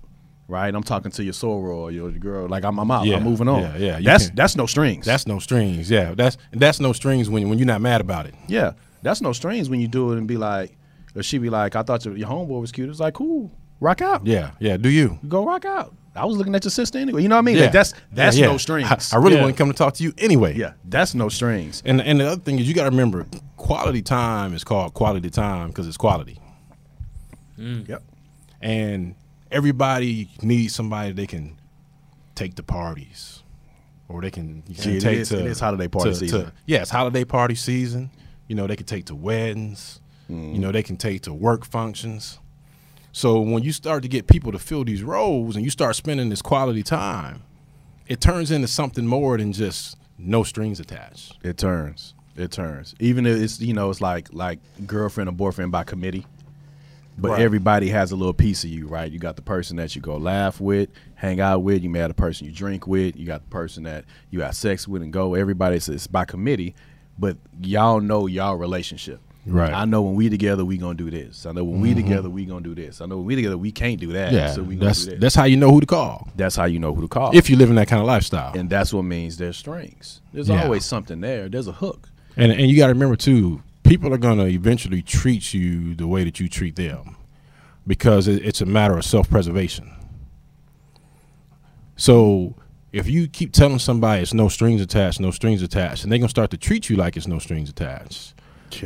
Right? I'm talking to your soror or your girl. Like I'm, I'm out. Yeah, I'm moving on. yeah, yeah, you That's can- that's no strings. That's no strings. Yeah. That's that's no strings when when you're not mad about it. Yeah, that's no strings when you do it and be like, or she be like, I thought your, your homeboy was cute. It's like, cool, rock out. Yeah. Yeah. Do you? Go rock out. I was looking at your sister anyway. You know what I mean? Yeah. Like that's that's Yeah, yeah. no strings. I, I really Yeah. want to come to talk to you anyway. yeah, that's no strings. And and the other thing is you got to remember, quality time is called quality time because it's quality, mm. Yep. and everybody needs somebody they can take to parties, or they can, you can take is- to it is holiday party to- season. To, yeah, it's holiday party season. You know, they can take to weddings. Mm. You know, they can take to work functions. So when you start to get people to fill these roles and you start spending this quality time, it turns into something more than just no strings attached. It turns. It turns. Even if it's you know it's like like girlfriend or boyfriend by committee. But Right. everybody has a little piece of you, right? You got the person that you go laugh with, hang out with. You may have the person you drink with. You got the person that you have sex with and go. Everybody's it's by committee, but y'all know y'all relationship. Right. I know when we together we gonna do this. I know when we mm-hmm. together we gonna do this. I know when we together we can't do that. Yeah, so we that's do that's how you know who to call That's how you know who to call. if you live in that kind of lifestyle. and that's what means there's strings. There's Yeah. always something there. There's a hook. And and you got to remember too, people are gonna eventually treat you the way that you treat them, because it, it's a matter of self preservation. So if you keep telling somebody it's no strings attached, no strings attached, and they're gonna start to treat you like it's no strings attached.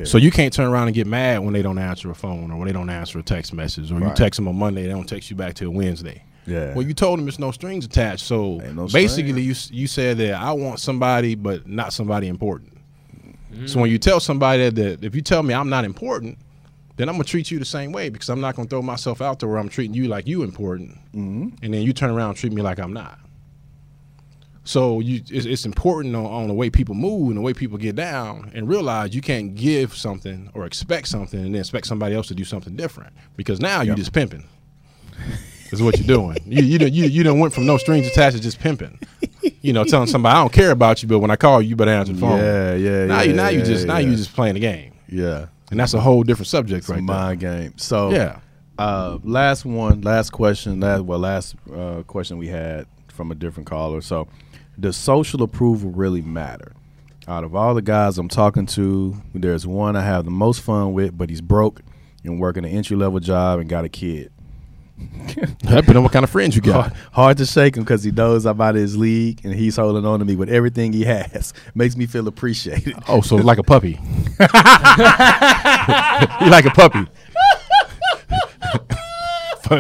So you can't turn around and get mad when they don't answer a phone or when they don't answer a text message or you text them on Monday, they don't text you back till Wednesday. Yeah. Well, you told them it's no strings attached. So no basically, you you said that I want somebody, but not somebody important. So when you tell somebody that, that if you tell me I'm not important, then I'm gonna treat you the same way because I'm not gonna throw myself out there where I'm treating you like you important, mm-hmm. and then you turn around and treat me like I'm not. So you, it's, it's important on, on the way people move and the way people get down, and realize you can't give something or expect something and then expect somebody else to do something different because now you're just pimping. is what you're doing. You you you you done went from no strings attached to just pimping. You know, telling somebody I don't care about you, but when I call you, you better answer the phone. Yeah, yeah, Now yeah, you now you yeah, just now you just playing the game, Yeah. and that's a whole different subject It's right mind game. So Yeah. Uh, last one, last question, last well, last uh, question we had from a different caller. So, does social approval really matter? Out of all the guys I'm talking to, there's one I have the most fun with, but he's broke and working an entry level job and got a kid. Depending on what kind of friends you got. Hard, hard to shake him because he knows I'm out of his league and he's holding on to me with everything he has. Makes me feel appreciated. Oh, so like a puppy. you like a puppy.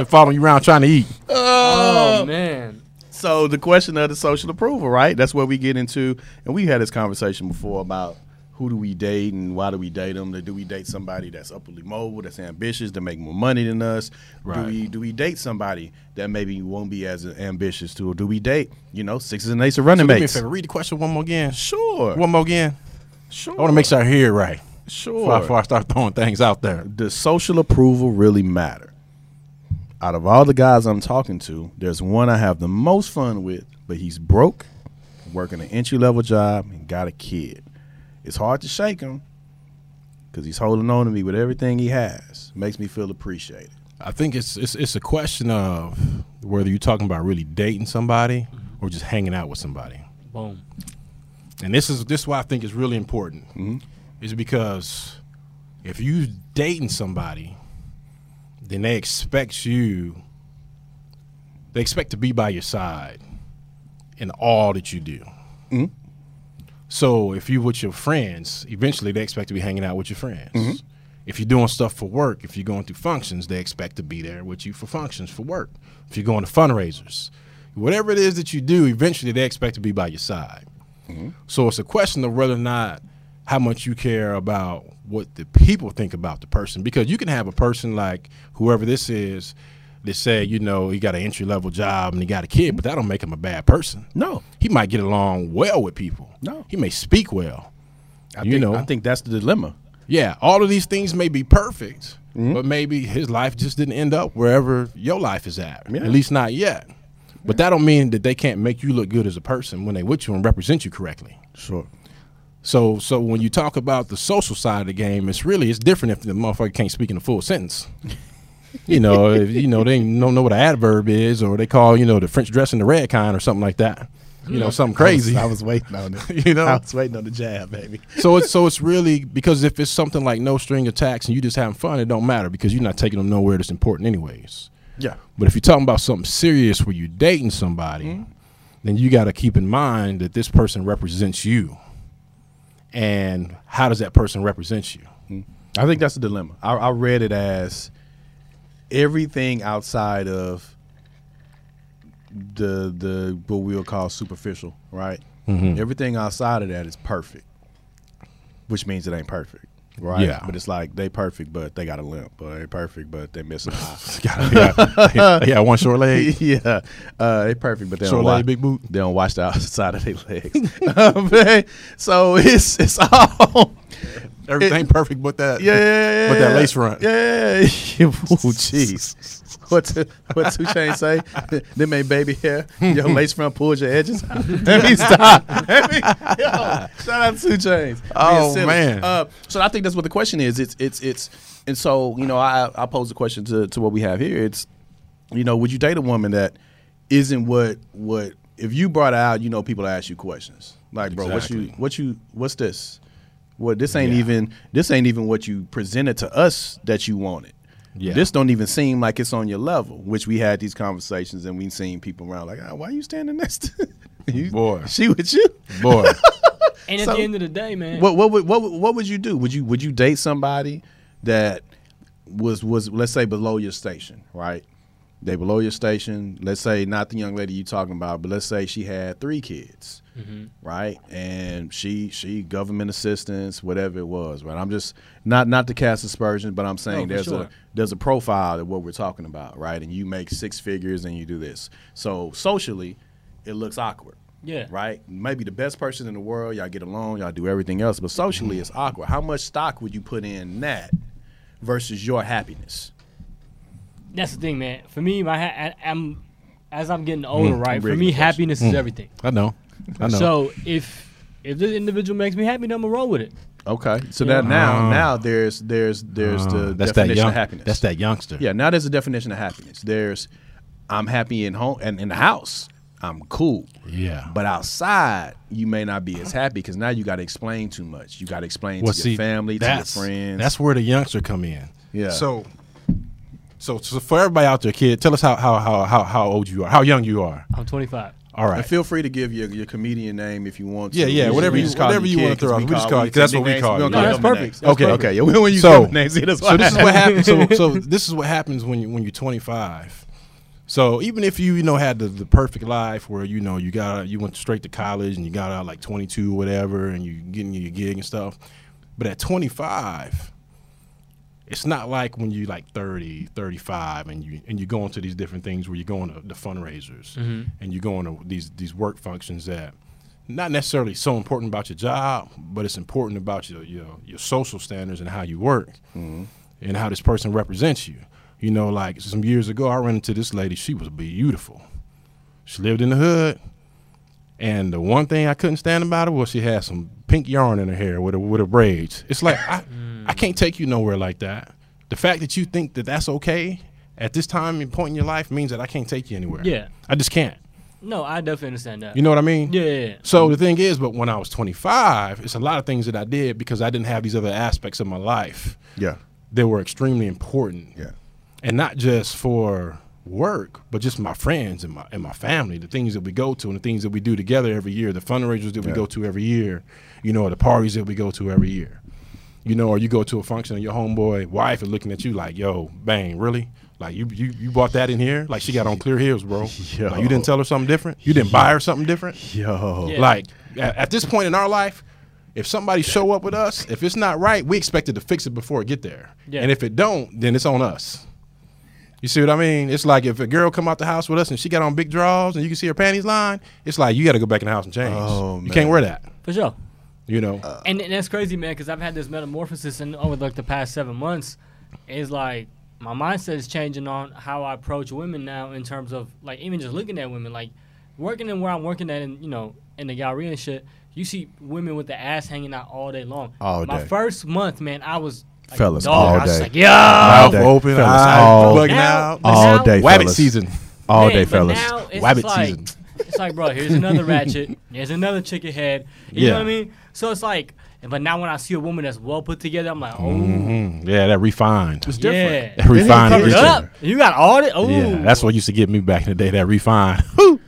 Following you around trying to eat. Oh man. So the question of the social approval, right? That's what we get into, and we had this conversation before about who do we date and why do we date them? Do we date somebody that's upwardly mobile, that's ambitious, to make more money than us? Do we do we date somebody that maybe won't be as ambitious to? Or do we date, you know, sixes and eights of running a mates? favor, read the question one more again. Sure, One more again. sure. I want to make sure I hear it right sure. before, I- before I start throwing things out there. does social approval really matter? Out of all the guys I'm talking to, there's one I have the most fun with, but he's broke, working an entry level job, and got a kid. It's hard to shake him because he's holding on to me with everything he has. Makes me feel appreciated. I think it's it's it's a question of whether you're talking about really dating somebody or just hanging out with somebody. Boom. and this is this is why I think is really important, mm-hmm. is because if you dating somebody, then they expect you. They expect to be by your side in all that you do. Mm-hmm. So if you with your friends, eventually they expect to be hanging out with your friends. Mm-hmm. If you're doing stuff for work, if you're going through functions, they expect to be there with you for functions for work. If you're going to fundraisers, whatever it is that you do, eventually they expect to be by your side. Mm-hmm. So it's a question of whether or not how much you care about what the people think about the person. Because you can have a person like whoever this is that say, you know, he got an entry level job and he got a kid, but that don't make him a bad person. No. He might get along well with people. No. He may speak well. I You think, know. I think that's the dilemma. Yeah, all of these things may be perfect, Mm-hmm. but maybe his life just didn't end up wherever your life is at. Yeah. At least not yet. But that don't mean that they can't make you look good as a person when they with you and represent you correctly. Sure. So so when you talk about the social side of the game, it's really it's different if the motherfucker can't speak in a full sentence. you know, if, you know they don't know what an adverb is, or they call you know the French dressing the red kind or something like that. You know, something crazy. I was, I was waiting on it. You know? I was waiting on the jab, baby. so it's so it's really because if it's something like no string attacks and you just having fun, it don't matter because you're not taking them nowhere that's important anyways. Yeah. But if you're talking about something serious where you're dating somebody, mm-hmm. then you got to keep in mind that this person represents you. And how does that person represent you? I think that's a dilemma. I, I read it as everything outside of the the what we'll call superficial, right? Mm-hmm. Everything outside of that is perfect, which means it ain't perfect, right? Yeah. But it's like they perfect, but they got a limp, or they perfect, but they missing an eye. yeah, one short leg, yeah, uh, they perfect, but they short don't leg, watch, big boot. they don't watch the outside of their legs. Um, so it's it's all Everything perfect but that. yeah, yeah, yeah, But that lace front. Yeah, yeah, yeah. oh jeez. What t- what two chain say? Them ain't baby hair. Your lace front pulls your edges. out. Let me stop. Let me, yo, shout out to 2 Chainz. Oh, man. Uh, so I think that's what the question is. It's it's it's and so you know I I pose the question to to what we have here. It's you know would you date a woman that isn't what what if you brought out you know people ask you questions like bro what you what you what's this what this ain't Yeah. even this ain't even what you presented to us that you wanted. Yeah. This don't even seem like it's on your level. Which we had these conversations and we've seen people around like, ah, why you standing next to you, Boy. She with you? Boy, And at So- the end of the day, man, What what would what would- what would you do? Would you would you date somebody that was was let's say below your station, right? They below your station. Let's say not the young lady you talking about, but let's say she had three kids, mm-hmm. right? And she she government assistance, whatever it was, right? I'm just not not to cast aspersions, but I'm saying for there's sure. a there's a profile of what we're talking about, right? And you make six figures and you do this. So socially, it looks awkward yeah, right? Maybe the best person in the world, y'all get along, y'all do everything else, but socially mm-hmm. it's awkward. How much stock would you put in that versus your happiness? That's the thing, man. For me, my ha- I, I'm as I'm getting older, right? For me, the question. happiness is everything. I know, I know. So if if this individual makes me happy, then I'm gonna roll with it. Okay, so Yeah. that now Ah. now there's there's there's the Uh, that's that definition young, of happiness. That's that youngster. Yeah, now there's a definition of happiness. There's I'm happy in home and in the house. I'm cool. yeah. But outside, you may not be as happy because now you got to explain too much. You got to explain well, to see, your family, to your friends. That's where the youngster come in. Yeah. So, so, so for everybody out there, kid, tell us how how how how, how old you are, how young you are. I'm 25. All right. And feel free to give your, your comedian name if you want to. Yeah, yeah, whatever we you- just call whatever you you wanna kid 'cause throw out. We just call it- 'cause that's what we call it. don't No, call that's perfect. That's okay, perfect. okay. Yeah, when you So- names, yeah, so this is what happens. So, so this is what happens when you when you're 25. So even if you you know had the, the perfect life where you know you got you went straight to college and you got out like 22 or whatever and you getting your gig and stuff, but at 25, it's not like when you like 30, 35 and you and you go into these different things where you're going to the fundraisers mm-hmm. and you're going to these these work functions that not necessarily so important about your job, but it's important about your your, your social standards and how you work mm-hmm. and how this person represents you. You know, like some years ago, I ran into this lady. She was beautiful. She lived in the hood, and the one thing I couldn't stand about her was she had some pink yarn in her hair with her with her braids. It's like I, mm. I can't take you nowhere like that. The fact that you think that that's okay at this time and point in your life means that I can't take you anywhere. Yeah. I just can't. No, I definitely understand that. You know what I mean? yeah, yeah, yeah. So the thing is, but when I was 25, it's a lot of things that I did because I didn't have these other aspects of my life Yeah. that were extremely important. Yeah. and not just for work, but just my friends and my and my family, the things that we go to and the things that we do together every year, the fundraisers that we go to every year, you know, the parties that we go to every year. You know, or you go to a function and your homeboy wife is looking at you like, yo, bang, really? Like you you you bought that in here? Like she got on clear heels, bro. Yo. Like you didn't tell her something different? You didn't buy her something different? Yo. Yeah. Like at, at this point in our life, if somebody show up with us, if it's not right, we expected to fix it before it get there. Yeah. And if it don't, then it's on us. You see what I mean? It's like if a girl come out the house with us and she got on big drawers and you can see her panties line, it's like you got to go back in the house and change. Oh, you can't wear that. for sure. You know. Uh, and, and that's crazy, man, because I've had this metamorphosis in over like the past seven months. It's like my mindset is changing on how I approach women now in terms of like even just looking at women, like working in where I'm working at, and you know, in the gallery and shit. You see women with the ass hanging out all day long. All My day. first month, man, I was like, Fellas, dog. all I was day. like, yo, Mouth day. open, Fellas, eyes all- bugging Now- out. All now- day, Wabbit season. All Man, day, fellas. Now Wabbit like, season. It's like, bro, here's another ratchet. There's another chicken head. You Yeah. know what I mean? So it's like, but now when I see a woman that's well put together, I'm like, oh, Mhm. Yeah, that refined. It's yeah. different. That refined it up. You got all the. Oh, Yeah, that's what used to get me back in the day. That refined.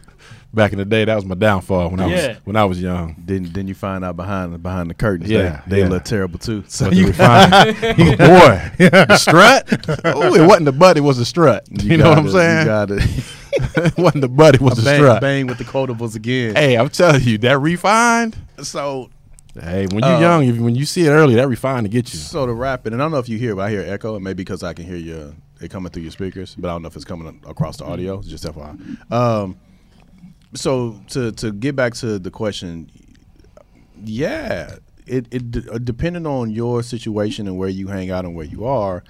Whew. back in the day, that was my downfall when I Yeah. was when I was young. Then then you find out behind behind the curtains. Yeah, They, they yeah. look terrible too. So But you, the refined, boy, the strut. Oh, it wasn't the butt; it was the strut. You, know what I'm gotta- saying? You got it wasn't the butt; it was the bang, strut. bang with the quotables again. Hey, I'm telling you, that refined. So Hey, when you're Uh, young, if, when you see it early, that refined to get you. so to wrap it, and I don't know if you hear, but I hear echo, and maybe because I can hear you, it coming through your speakers, but I don't know if it's coming across the audio. It's just FYI. Um, so to to get back to the question, yeah, it it d- uh, depending on your situation and where you hang out and where you are,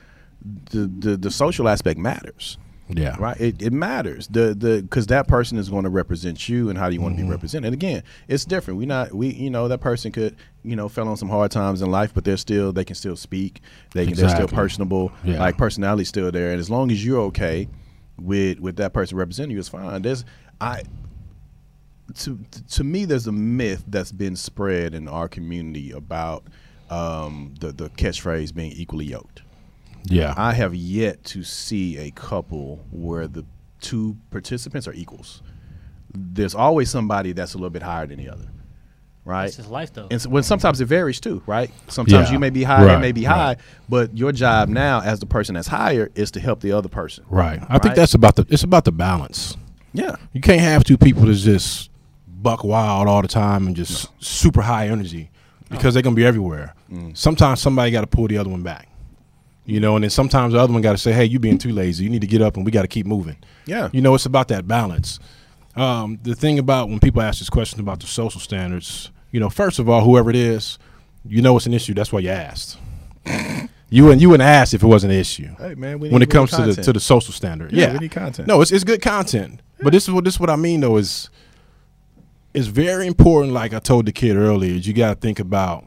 the the, the social aspect matters. Yeah, right? It, it matters. The the because that person is going to represent you and how do you want to be represented. And again it's different. We not we you know that person could you know fell on some hard times in life but they're still they can still speak. They can they're still personable. Yeah. like personality's still there. And as long as you're okay with with that person representing you it's fine. There's i to to me there's a myth that's been spread in our community about um the the catchphrase being equally yoked yeah, I have yet to see a couple where the two participants are equals. There's always somebody that's a little bit higher than the other, right? That's just life, though. And so, when sometimes it varies too, right? Sometimes Yeah. you may be high, Right, it may be right. high, but your job now as the person that's higher is to help the other person. right. I think that's about the. It's about the balance. Yeah, You can't have two people that's just buck wild all the time and just super high energy because they're gonna be everywhere. Mm. Sometimes somebody got to pull the other one back, you know, and then sometimes the other one got to say, "Hey, you being too lazy. You need to get up and we got to keep moving." yeah, You know, it's about that balance. Um, the thing about when people ask this question about the social standards, you know, first of all, whoever it is, you know it's an issue. That's why you asked. you wouldn't you wouldn't ask if it wasn't an issue Hey man, we when it comes to the to the social standard. Yeah, Yeah, we need content. No, it's it's good content. But this is what this is what I mean though is it's very important. Like I told the kid earlier, is you got to think about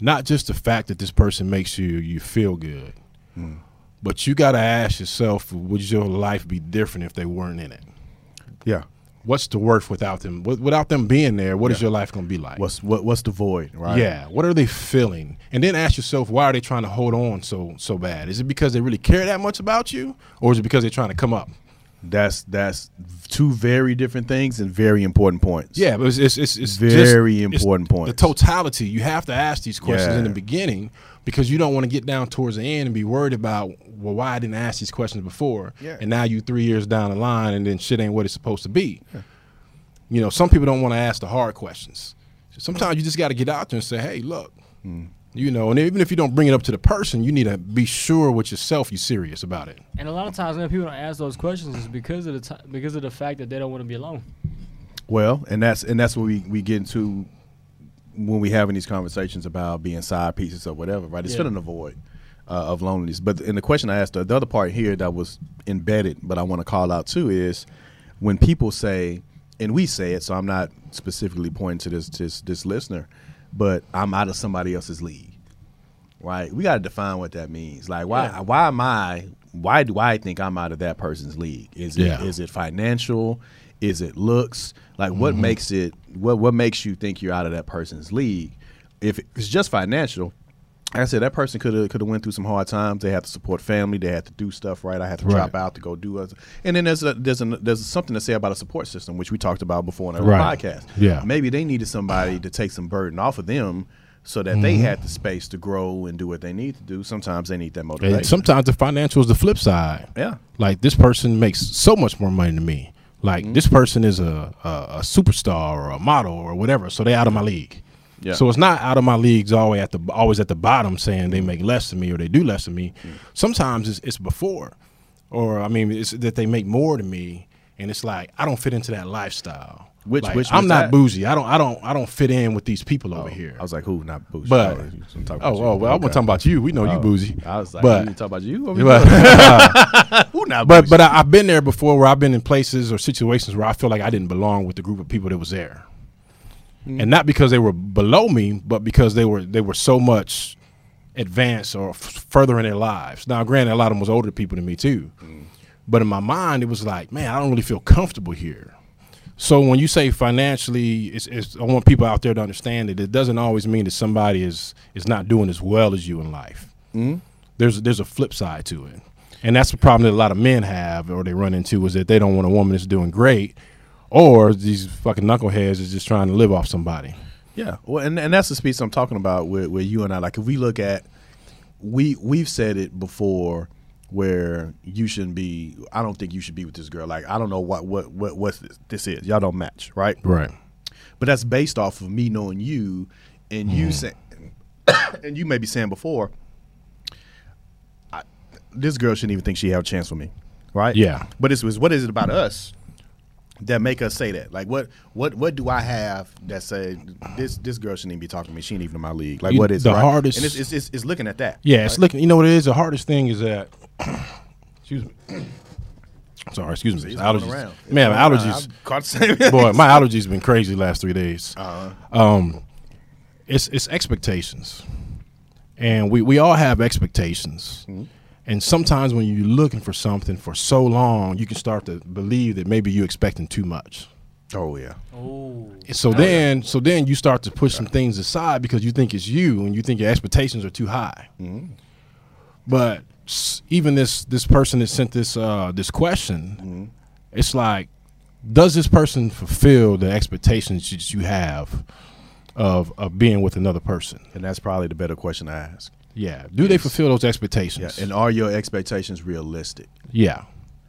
not just the fact that this person makes you you feel good, Hmm. but you got to ask yourself, would your life be different if they weren't in it? yeah. What's the worth without them? Without them being there, what is Yeah. your life going to be like? What's what what's the void, right? Yeah. What are they feeling? And then ask yourself, why are they trying to hold on so so bad? Is it because they really care that much about you, or is it because they're trying to come up? That's that's two very different things and very important points. Yeah, but it's it's it's, it's Very just- it's important points. The totality. You have to ask these questions in the beginning because you don't want to get down towards the end and be worried about well why I didn't ask these questions before, Yeah. and now you three years down the line and then shit ain't what it's supposed to be. You know, some people don't want to ask the hard questions. Sometimes you just got to get out there and say, hey, look. Hmm. You know, and even if you don't bring it up to the person, you need to be sure with yourself you're serious about it. And a lot of times when people don't ask those questions is because of the ti because of the fact that they don't want to be alone. Well, and that's and that's what we we get into when we having these conversations about being side pieces or whatever, right? It's Yeah. filling a void uh, of loneliness. But in the question I asked, the, the other part here that was embedded, but I want to call out too is when people say, and we say it, so I'm not specifically pointing to this this this listener, but I'm out of somebody else's league, right? We got to define what that means. Like, why Yeah. why am I? Why do I think I'm out of that person's league? Is it is Yeah. it financial? Is it looks? Like what Mm-hmm. makes it? What what makes you think you're out of that person's league? If it's just financial, like I said that person could have could have went through some hard times. They had to support family. They had to do stuff right. I had to Right. drop out to go do other. And then there's a, there's a, there's something to say about a support system, which we talked about before in our Right. podcast. Yeah. maybe they needed somebody to take some burden off of them. So that Mm-hmm. they had the space to grow and do what they need to do. Sometimes they need that motivation. And sometimes the financial is the flip side. yeah, Like this person makes so much more money than me. Like Mm-hmm. this person is a, a a superstar or a model or whatever, so they out of my league. Yeah. So it's not out of my leagues way at the always at the bottom saying they make less than me or they do less than me. Mm. Sometimes it's, it's before, or I mean, it's that they make more than me, and it's like I don't fit into that lifestyle. Which- Like, which I'm not that? bougie. I don't I don't I don't fit in with these people over here. I was like, who? Not Bougie. But- Oh, you- I'm talking oh you. well, well, I'm Okay. talking about you. We know you Oh, bougie. I was like, But- you talk about you. But- here? who not? But bougie? but I, I've been there before where I've been in places or situations where I feel like I didn't belong with the group of people that was there, and not because they were below me, but because they were they were so much advanced or f- further in their lives. Now, granted, a lot of them was older people than me too, but in my mind, it was like, man, I don't really feel comfortable here. So when you say financially, it's, it's, I want people out there to understand that it doesn't always mean that somebody is is not doing as well as you in life. Mm-hmm. There's there's a flip side to it, and that's the problem that a lot of men have or they run into is that they don't want a woman that's doing great, or these fucking knuckleheads is just trying to live off somebody. Yeah, well, and, and that's the speech I'm talking about with, with you and I. Like, if we look at, we we've said it before, where you shouldn't be. I don't think you should be with this girl. Like, I don't know what what what what this, this is. Y'all don't match, right? Right. But that's based off of me knowing you, and you hmm. saying, and you may be saying before, I, this girl shouldn't even think she have a chance with me, right? Yeah. But it's, it's what is it about us that make us say that? Like, what what what do I have that say this this girl shouldn't even be talking to me? She ain't even in my league. Like, You- what is the right? hardest- And it's, it's, it's, it's looking at that. Yeah, it's looking. You know what it is? The hardest thing is that. excuse me. Sorry, excuse me. It's Allergies. Man, around. allergies. Caught the same. Boy, my allergies been crazy the last three days. Uh-huh. Um, it's it's expectations, and we we all have expectations. Mm-hmm. And sometimes when you're looking for something for so long, you can start to believe that maybe you're expecting too much. Oh yeah. Oh, And so then, so then you start to push some things aside because you think it's you, and you think your expectations are too high. But even this this person that sent this uh, this question, it's like, does this person fulfill the expectations that you have of of being with another person? And that's probably the better question to ask. Yeah. Do they fulfill those expectations? Yeah. expectations? And are your expectations realistic? yeah.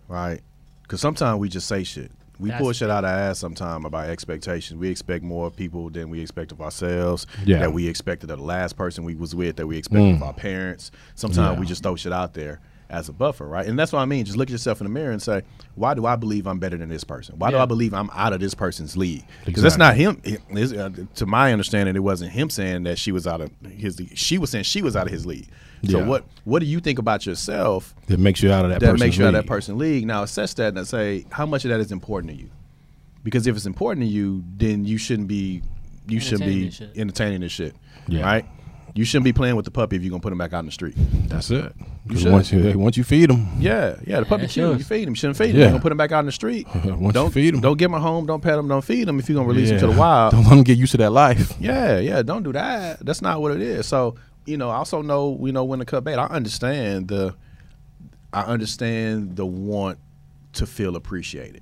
right? Because sometimes we just say shit. We That's pull shit out of our ass sometimes about expectations. We expect more of people than we expect of ourselves. Yeah. That we expected of the last person we was with. That we expected of Mm. our parents. Sometimes Yeah. we just throw shit out there as a buffer, right? And that's what I mean. Just look at yourself in the mirror and say, why do I believe I'm better than this person? Why do I believe I'm out of this person's league? Because that's not him. it's, uh, to my understanding, it wasn't him saying that she was out of his league. She was saying she was out of his league. So Yeah. what what do you think about yourself That makes you out of that. that person's makes you out of that person league. Now assess that and say how much of that is important to you. Because if it's important to you, then you shouldn't be you shouldn't be this entertaining this shit. Yeah. Right? You shouldn't be playing with the puppy if you're gonna put him back out in the street. That's it. You 'Cause should. Once you once you feed him. Yeah, yeah. The puppy that's cute. You feed him. You shouldn't feed him. Yeah. You're gonna put him back out in the street. Once don't feed him. Don't get him a home. Don't pet him. Don't feed him if you're gonna release him to the wild. Don't let them get used to that life. Yeah, yeah. Don't do that. That's not what it is. So you know, I also know you know when to cut bait. I understand the, I understand the want to feel appreciated.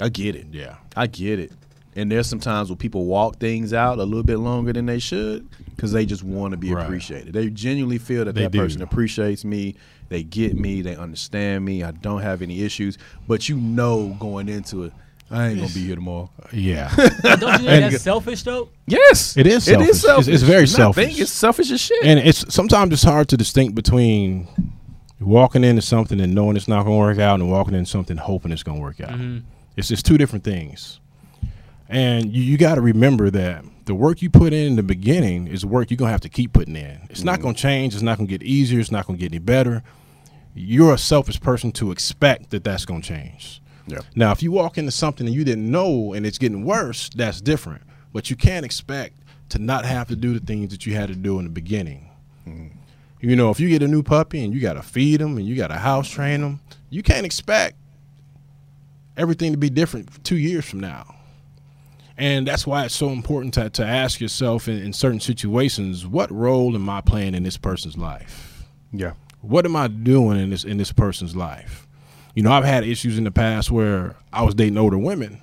I get it. Yeah. I get it. And there's some times where people walk things out a little bit longer than they should because they just want to be Right. appreciated. They genuinely feel that They that do. person appreciates me. They get me. They understand me. I don't have any issues. But you know, going into it, I ain't gonna be here tomorrow. Yeah. Don't you think that's selfish though? Yes, It is It selfish. is selfish. It's- it's very Not selfish. think, It's selfish as shit. and it's sometimes it's hard to distinct between walking into something and knowing it's not going to work out and walking into something hoping it's going to work out. Mm-hmm. It's just two different things. And you, you got to remember that the work you put in in the beginning is work you're going to have to keep putting in. It's not going to mm-hmm. change. It's not going to get easier. It's not going to get any better. You're a selfish person to expect that that's going to change. Yeah. Now, if you walk into something and you didn't know and it's getting worse, that's different. But you can't expect to not have to do the things that you had to do in the beginning. Mm-hmm. You know, if you get a new puppy and you got to feed them and you got to house train them, you can't expect everything to be different two years from now. And that's why it's so important to, to ask yourself in, in certain situations, what role am I playing in this person's life? Yeah. What am I doing in this in this person's life? You know, I've had issues in the past where I was dating older women,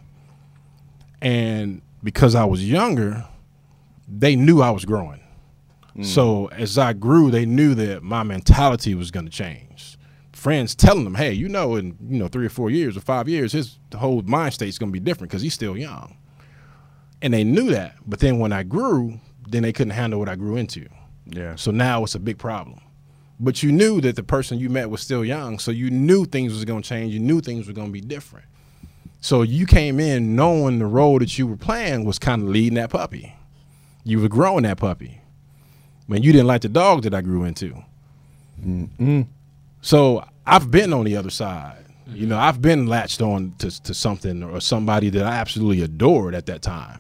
and because I was younger, they knew I was growing. Mm. So as I grew, they knew that my mentality was going to change. Friends telling them, "Hey, you know, in you know three or four years or five years, his whole mind state's going to be different because he's still young." And they knew that, but then when I grew, then they couldn't handle what I grew into. Yeah. So now it's a big problem. But you knew that the person you met was still young, so you knew things was going to change. You knew things were going to be different. So you came in knowing the role that you were playing was kind of leading that puppy. You were growing that puppy. Man, you didn't like the dog that I grew into. Mm. So I've been on the other side. You know, I've been latched on to, to something or somebody that I absolutely adored at that time.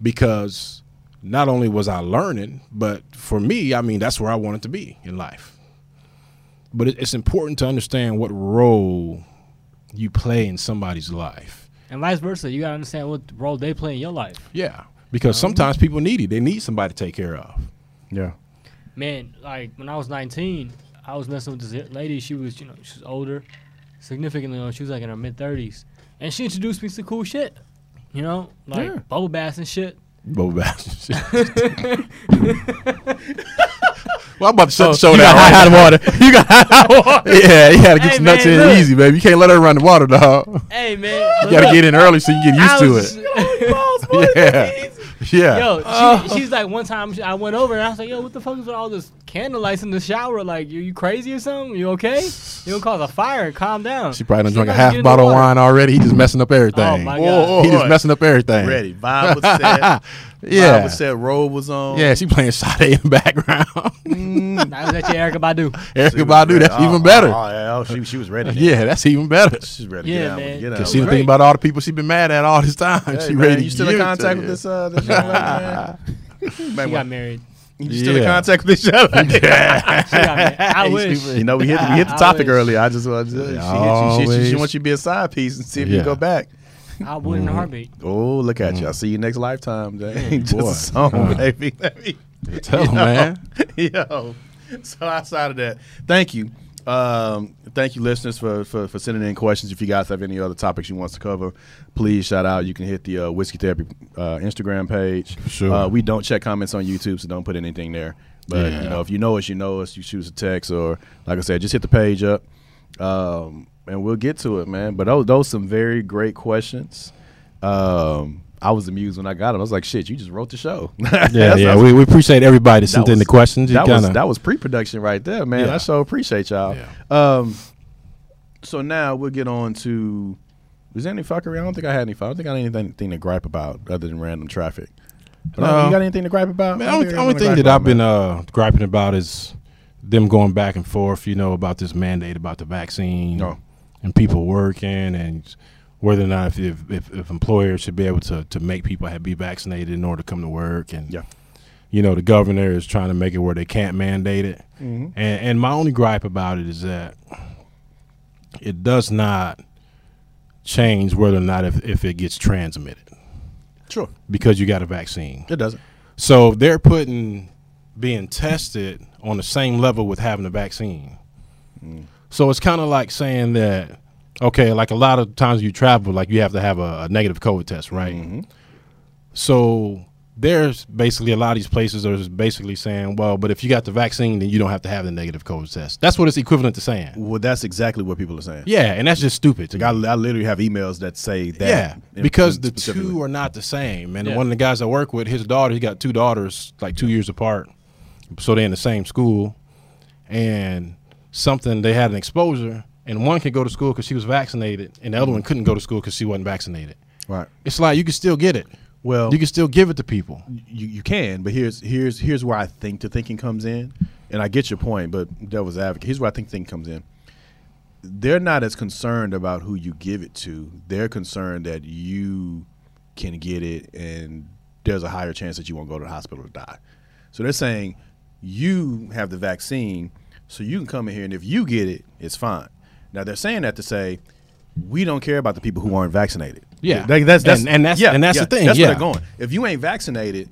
Because not only was I learning, but for me, I mean, that's where I wanted to be in life. But it's important to understand what role you play in somebody's life. And vice versa, you gotta understand what role they play in your life. Yeah. Because sometimes people need it. They need somebody to take care of. Yeah. Man, like when I was 19, I was messing with this lady. She was, you know, she was older, significantly older. She was like in her mid 30s, and she introduced me to cool shit. You know, like Yeah. bubble baths and shit. Boba Bass. well, I'm about to shut the oh, show Oh, you down. got hot water. You got hot water. Yeah, you gotta get Hey, your nuts man, in look. easy, baby. You can't let her run the water, dog. Hey man, You gotta get in early so you get used to it. it. Yeah. Yeah. Yo, she, oh. she was like one time I went over and I was like, yo, what the fuck is with all this candle lights in the shower? Like, you, you crazy or something? You okay? You don't cause a fire. Calm down. She probably done She drunk a half get in the bottle of wine already. He just messing up everything. Oh my Whoa, god. whoa. He just messing up everything. Ready. Vibe was set. Yeah. Vibe was set. Roll was on. Yeah, she playing Sade in the background. That was actually Erykah Badu. Erykah She was Badu, ready. that's Oh, even better. Oh, yeah, oh, she, she was ready. yeah, that's even better. She's ready to Yeah, get out. man. Get out. Cause she was think about all the people she been mad at all this time. Hey, she man, ready you still in give it to contact with this uh this young lady, man? She Man, got married. You still in contact with this young lady? She got married. I wish. You know, we hit we hit the topic wish. earlier. I just want to, she, hit you, she, she, she wants you to be a side piece and see if you Yeah. can go back. I would in a heartbeat. Oh, look at you! I'll see you next lifetime, Jay. Just boy. a song, baby. Tell him, Yo. man. Yo. So outside of that, thank you. Um, thank you, listeners, for, for for sending in questions. If you guys have any other topics you want us to cover, please shout out. You can hit the uh, Whiskey Therapy uh, Instagram page. Sure. Uh, we don't check comments on YouTube, so don't put anything there. But Yeah. you know, if you know us, you know us. You shoot us a text, or like I said, just hit the page up, um, and we'll get to it, man. But those those some very great questions. Um, I was amused when I got them. I was like, "Shit, you just wrote the show." Yeah, yeah. We, we appreciate everybody that sent in the questions. You that was kinda- that was pre-production right there, man. Yeah. I so appreciate y'all. Yeah. Um, so now we'll get on to. Was there any fuckery? I don't think I had any. I don't think I had anything to gripe about other than random traffic. But I- No. you got anything to gripe about? Man, I only, only thing that to I've gripe been about, uh, griping about is them going back and forth, you know, about this mandate about the vaccine No. And people working and whether or not if, if, if, if employers should be able to, to make people have be vaccinated in order to come to work. And, Yeah. you know, the governor is trying to make it where they can't mandate it. Mhm. And, and my only gripe about it is that it does not change whether or not if, if it gets transmitted Sure, because you got a vaccine. it doesn't. So they're putting being tested on the same level with having a vaccine. So it's kind of like saying that, okay, like a lot of times you travel, like you have to have a, a negative COVID test, right? Mhm. So there's basically a lot of these places are just basically saying, well, but if you got the vaccine, then you don't have to have the negative COVID test. That's what it's equivalent to saying. Well, that's exactly what people are saying. Yeah, and that's just stupid. Like, I. I literally have emails that say that. Yeah, because the two are not the same. And Yeah. one of the guys I work with, his daughter, he got two daughters, like two years apart, so they're in the same school, and something they had an exposure, and one could go to school because she was vaccinated, and the other one mm. couldn't go to school because she wasn't vaccinated. right. It's like you can still get it. Well, You can still give it to people. you, you can, but here's here's here's where I think the thinking comes in, and I get your point, but devil's advocate. Here's where I think the thinking comes in. They're not as concerned about who you give it to. They're concerned that you can get it, and there's a higher chance that you won't go to the hospital to die. So they're saying you have the vaccine, so you can come in here, and if you get it, it's fine. Now they're saying that to say we don't care about the people who aren't vaccinated. Yeah. That's, that's And- and that's- and that's the thing, That's yeah. where they're going. If you ain't vaccinated,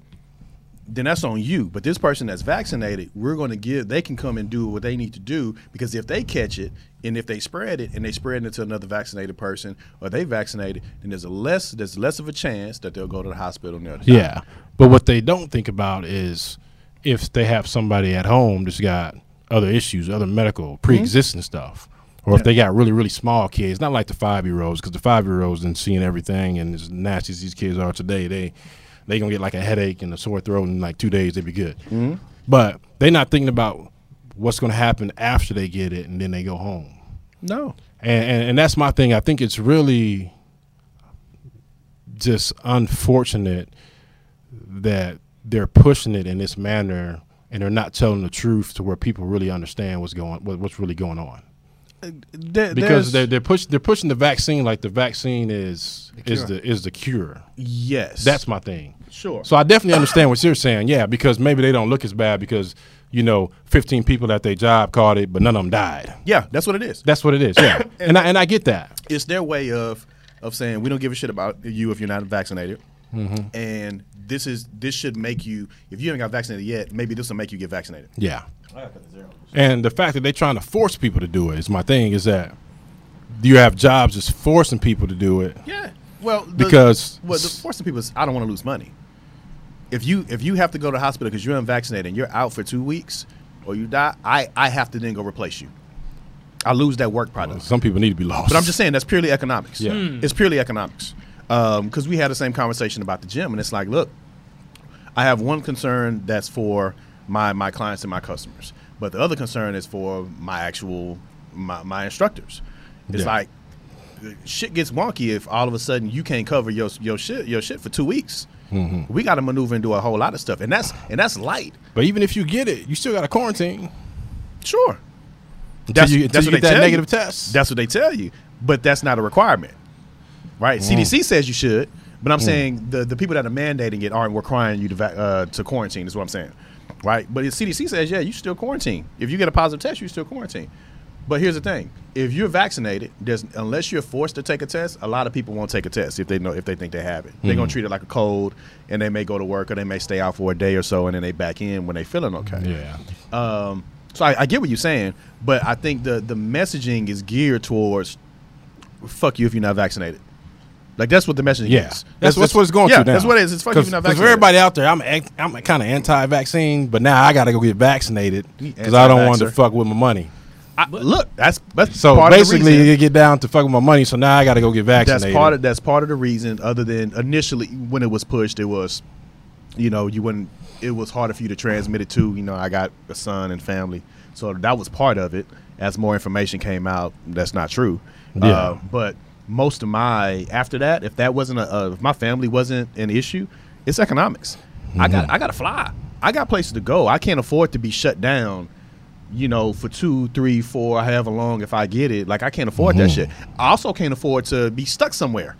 then that's on you. But this person that's vaccinated, we're going to give. They can come and do what they need to do because if they catch it and if they spread it and they spread it to another vaccinated person or they vaccinated, then there's a less there's less of a chance that they'll go to the hospital and they'll die. Yeah. But what they don't think about is if they have somebody at home that's got other issues, other medical, pre existing mm-hmm. stuff. Or if they got really, really small kids, not like the five year olds, because the five year olds and seeing everything and as nasty as these kids are today, they they gonna get like a headache and a sore throat in like two days, they be good. Mm-hmm. But they're not thinking about what's gonna happen after they get it and then they go home. No. And, and and that's my thing. I think it's really just unfortunate that they're pushing it in this manner and they're not telling the truth to where people really understand what's going what, what's really going on. Uh, there- Because they're they're push they're pushing the vaccine like the vaccine is is the is the cure. yes, That's my thing. sure. So I definitely understand what you're saying. Yeah, because maybe they don't look as bad because you know 15 people at their job caught it, but none of them died. yeah, that's what it is. That's what it is. Yeah, and I, and I get that. it's their way of of saying we don't give a shit about you if you're not vaccinated, mm-hmm. and this is this should make you if you haven't got vaccinated yet, maybe this will make you get vaccinated. Yeah. And the fact that they're trying to force people to do it is my thing. Is that you have jobs just forcing people to do it Yeah, well, the, because well, the forcing people is I don't want to lose money. If you if you have to go to the hospital because you're unvaccinated and you're out for two weeks or you die, I I have to then go replace you. I lose that work product. some people need to be lost. But I'm just saying that's purely economics. Yeah. Hmm. It's purely economics. Because we had the same conversation about the gym, and it's like, look, I have one concern that's for my my clients and my customers, but the other concern is for my actual my, my instructors. It's Yeah. like shit gets wonky if all of a sudden you can't cover your your shit your shit for two weeks. Mm-hmm. We got to maneuver and do a whole lot of stuff, and that's and that's light. but even if you get it, you still got to quarantine Sure, until you, until you get that tell negative you. test. That's what they tell you, but that's not a requirement, right? Mm. CDC says you should, but I'm saying the, the people that are mandating it aren't requiring you to va- uh, to quarantine. Is what I'm saying, right? But if CDC says yeah, you still quarantine. If you get a positive test, you still quarantine. But here's the thing: if you're vaccinated, there's unless you're forced to take a test, a lot of people won't take a test if they know if they think they have it. They're Mm-hmm. gonna treat it like a cold, and they may go to work or they may stay out for a day or so, and then they back in when they feeling okay. yeah. Um, so I, I get what you're saying, but I think the the messaging is geared towards fuck you if you're not vaccinated. Like that's what the message Yeah, is. that's, that's what it's going yeah, to now. That's what it is. It's fuck you not Because for everybody out there, I'm an- I'm kind of anti-vaccine, but now I got to go get vaccinated because I don't want to fuck with my money. I, look, that's that's So part of the basically, you get down to fuck with my money. So now I got to go get vaccinated. that's part of that's part of the reason. Other than initially when it was pushed, it was, you know, you wouldn't. It was harder for you to transmit it to. You know, I got a son and family, so that was part of it. As more information came out, that's not true. Yeah. Uh, but most of my after that, if that wasn't a, uh, if my family wasn't an issue, it's economics. I got I got to fly. I got places to go. I can't afford to be shut down you know, for two, three, four, however long if I get it. Like I can't afford that shit. I also can't afford to be stuck somewhere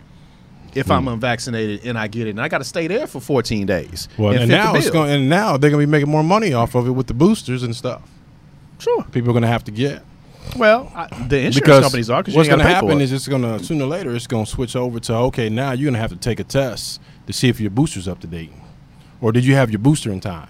if I'm unvaccinated and I get it. And I got to stay there for 14 days. Well, and, the now it's going, and now they're gonna be making more money off of it with the boosters and stuff. Sure. People are gonna have to get Well, I, the insurance because companies are what's going gonna happen is it's gonna sooner or later it's gonna switch over to okay now you're gonna have to take a test to see if your booster's up to date, or did you have your booster in time?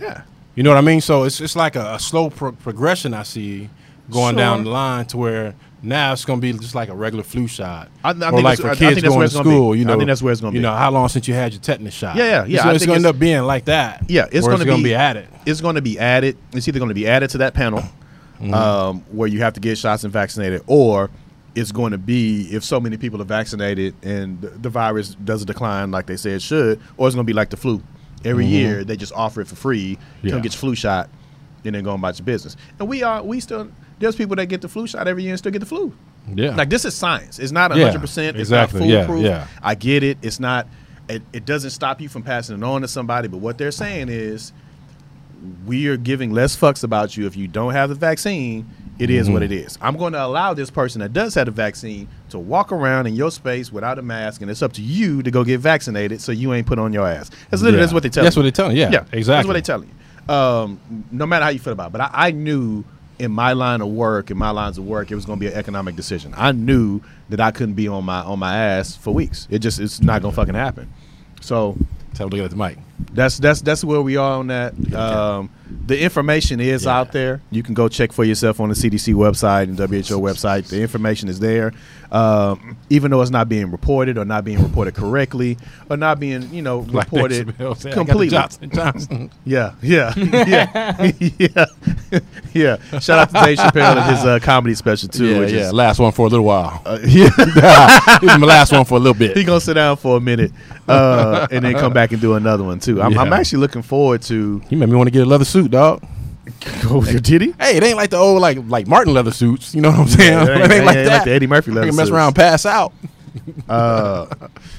yeah. You know what I mean? So it's it's like a, a slow pro- progression I see going Sure. down the line to where now it's gonna be just like a regular flu shot. I- I or think like for kids going to it's gonna be. school. You know. I think that's where it's gonna be. You know, how long since you had your tetanus shot? Yeah, yeah, yeah, It's, I it's gonna end up being like that. Yeah, it's going to gonna be, be added. It's going to be added. It's either going to be added to that panel, Mm-hmm. um, where you have to get shots and vaccinated, or it's going to be if so many people are vaccinated and the, the virus doesn't decline like they say it should, or it's going to be like the flu. Every year they just offer it for free. You Mm-hmm. Yeah. come get your flu shot, and then go about your business. And we are we still there's people that get the flu shot every year and still get the flu. Yeah. Like this is science. It's not Yeah, hundred percent. It's exactly. not Yeah, foolproof. yeah. I get it. It's not. It, it doesn't stop you from passing it on to somebody. But what they're saying is, we are giving less fucks about you if you don't have the vaccine. It is Mm-hmm. what it is. I'm going to allow this person that does have the vaccine to walk around in your space without a mask, and it's up to you to go get vaccinated so you ain't put on your ass. That's literally Yeah. that's what they tell. That's you. That's what they telling. Yeah, Yeah, exactly. That's what they telling you. Um, no matter how you feel about it. But I, I knew in my line of work, in my lines of work, it was going to be an economic decision. I knew that I couldn't be on my on my ass for weeks. It just it's not going to fucking happen. So Tell him to look at the mic. That's that's that's where we are on that. Um, the information is Yeah. out there. You can go check for yourself on the CDC website and WHO website. The information is there. Um, even though it's not being reported or not being reported correctly or not being you know Like reported Dave said, I got the completely. Johnson Johnson. Yeah, yeah, yeah, yeah, yeah. Shout out to Dave Chappelle and his uh, comedy special too. yeah, yeah. Is, Last one for a little while. uh, yeah. this is my last one for a little bit. he gonna sit down for a minute uh, and then come back and do another one too. I'm, I'm actually looking forward to. He made me want to get a leather suit, dog. Oh, did he? Hey, it ain't like the old like like Martin leather suits. You know what I'm saying? Yeah, it ain't, like that. the Eddie Murphy leather can mess suits. around, pass out. Uh,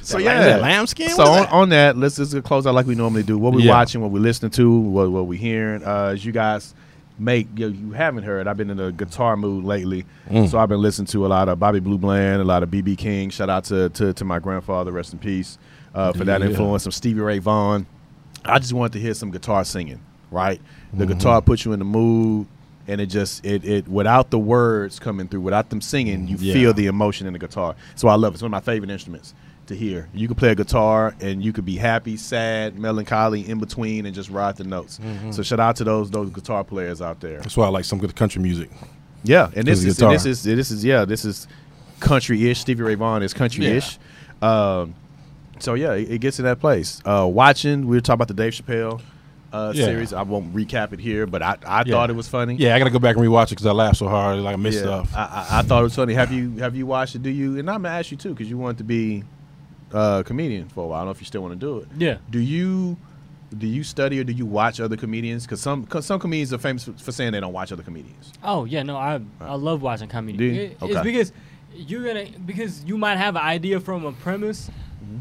so That yeah, lamb- is that lambskin? So on, that? on that, let's just close out like we normally do. What we Yeah. watching, what we listening to, what what we hearing. Uh, as you guys make, you, you haven't heard. I've been in a guitar mood lately, Mm. so I've been listening to a lot of Bobby Blue Bland, a lot of BB King. Shout out to to, to my grandfather, rest in peace, uh, for that Yeah. influence. Some Stevie Ray Vaughan. I just wanted to hear some guitar singing. Right, the Mm-hmm. guitar puts you in the mood. And it just it it without the words coming through, without them singing, you Yeah. feel the emotion in the guitar. So I love it. It's one of my favorite instruments to hear. You can play a guitar and you could be happy, sad, melancholy, in between, and just ride the notes. Mm-hmm. So shout out to those those guitar players out there. That's why I like some good country music. Yeah, and this is and this is this is yeah this is country-ish. Stevie Ray Vaughan is country-ish. Um, so yeah, it, it gets to that place. Uh, watching, we were talking about the Dave Chappelle uh, Yeah. series. I won't recap it here, but I, I Yeah. thought it was funny. Yeah, I gotta go back and rewatch it because I laughed so hard, like I missed Yeah, stuff. I, I, I thought it was funny. Have you have you watched it? Do you? And I'm gonna ask you too because you want to be a comedian for a while. I don't know if you still want to do it. Yeah. Do you do you study or do you watch other comedians? Because some cause some comedians are famous for, for saying they don't watch other comedians. Oh yeah, no, I I love watching comedy. Do you? It- Okay. It's because you're gonna because you might have an idea from a premise.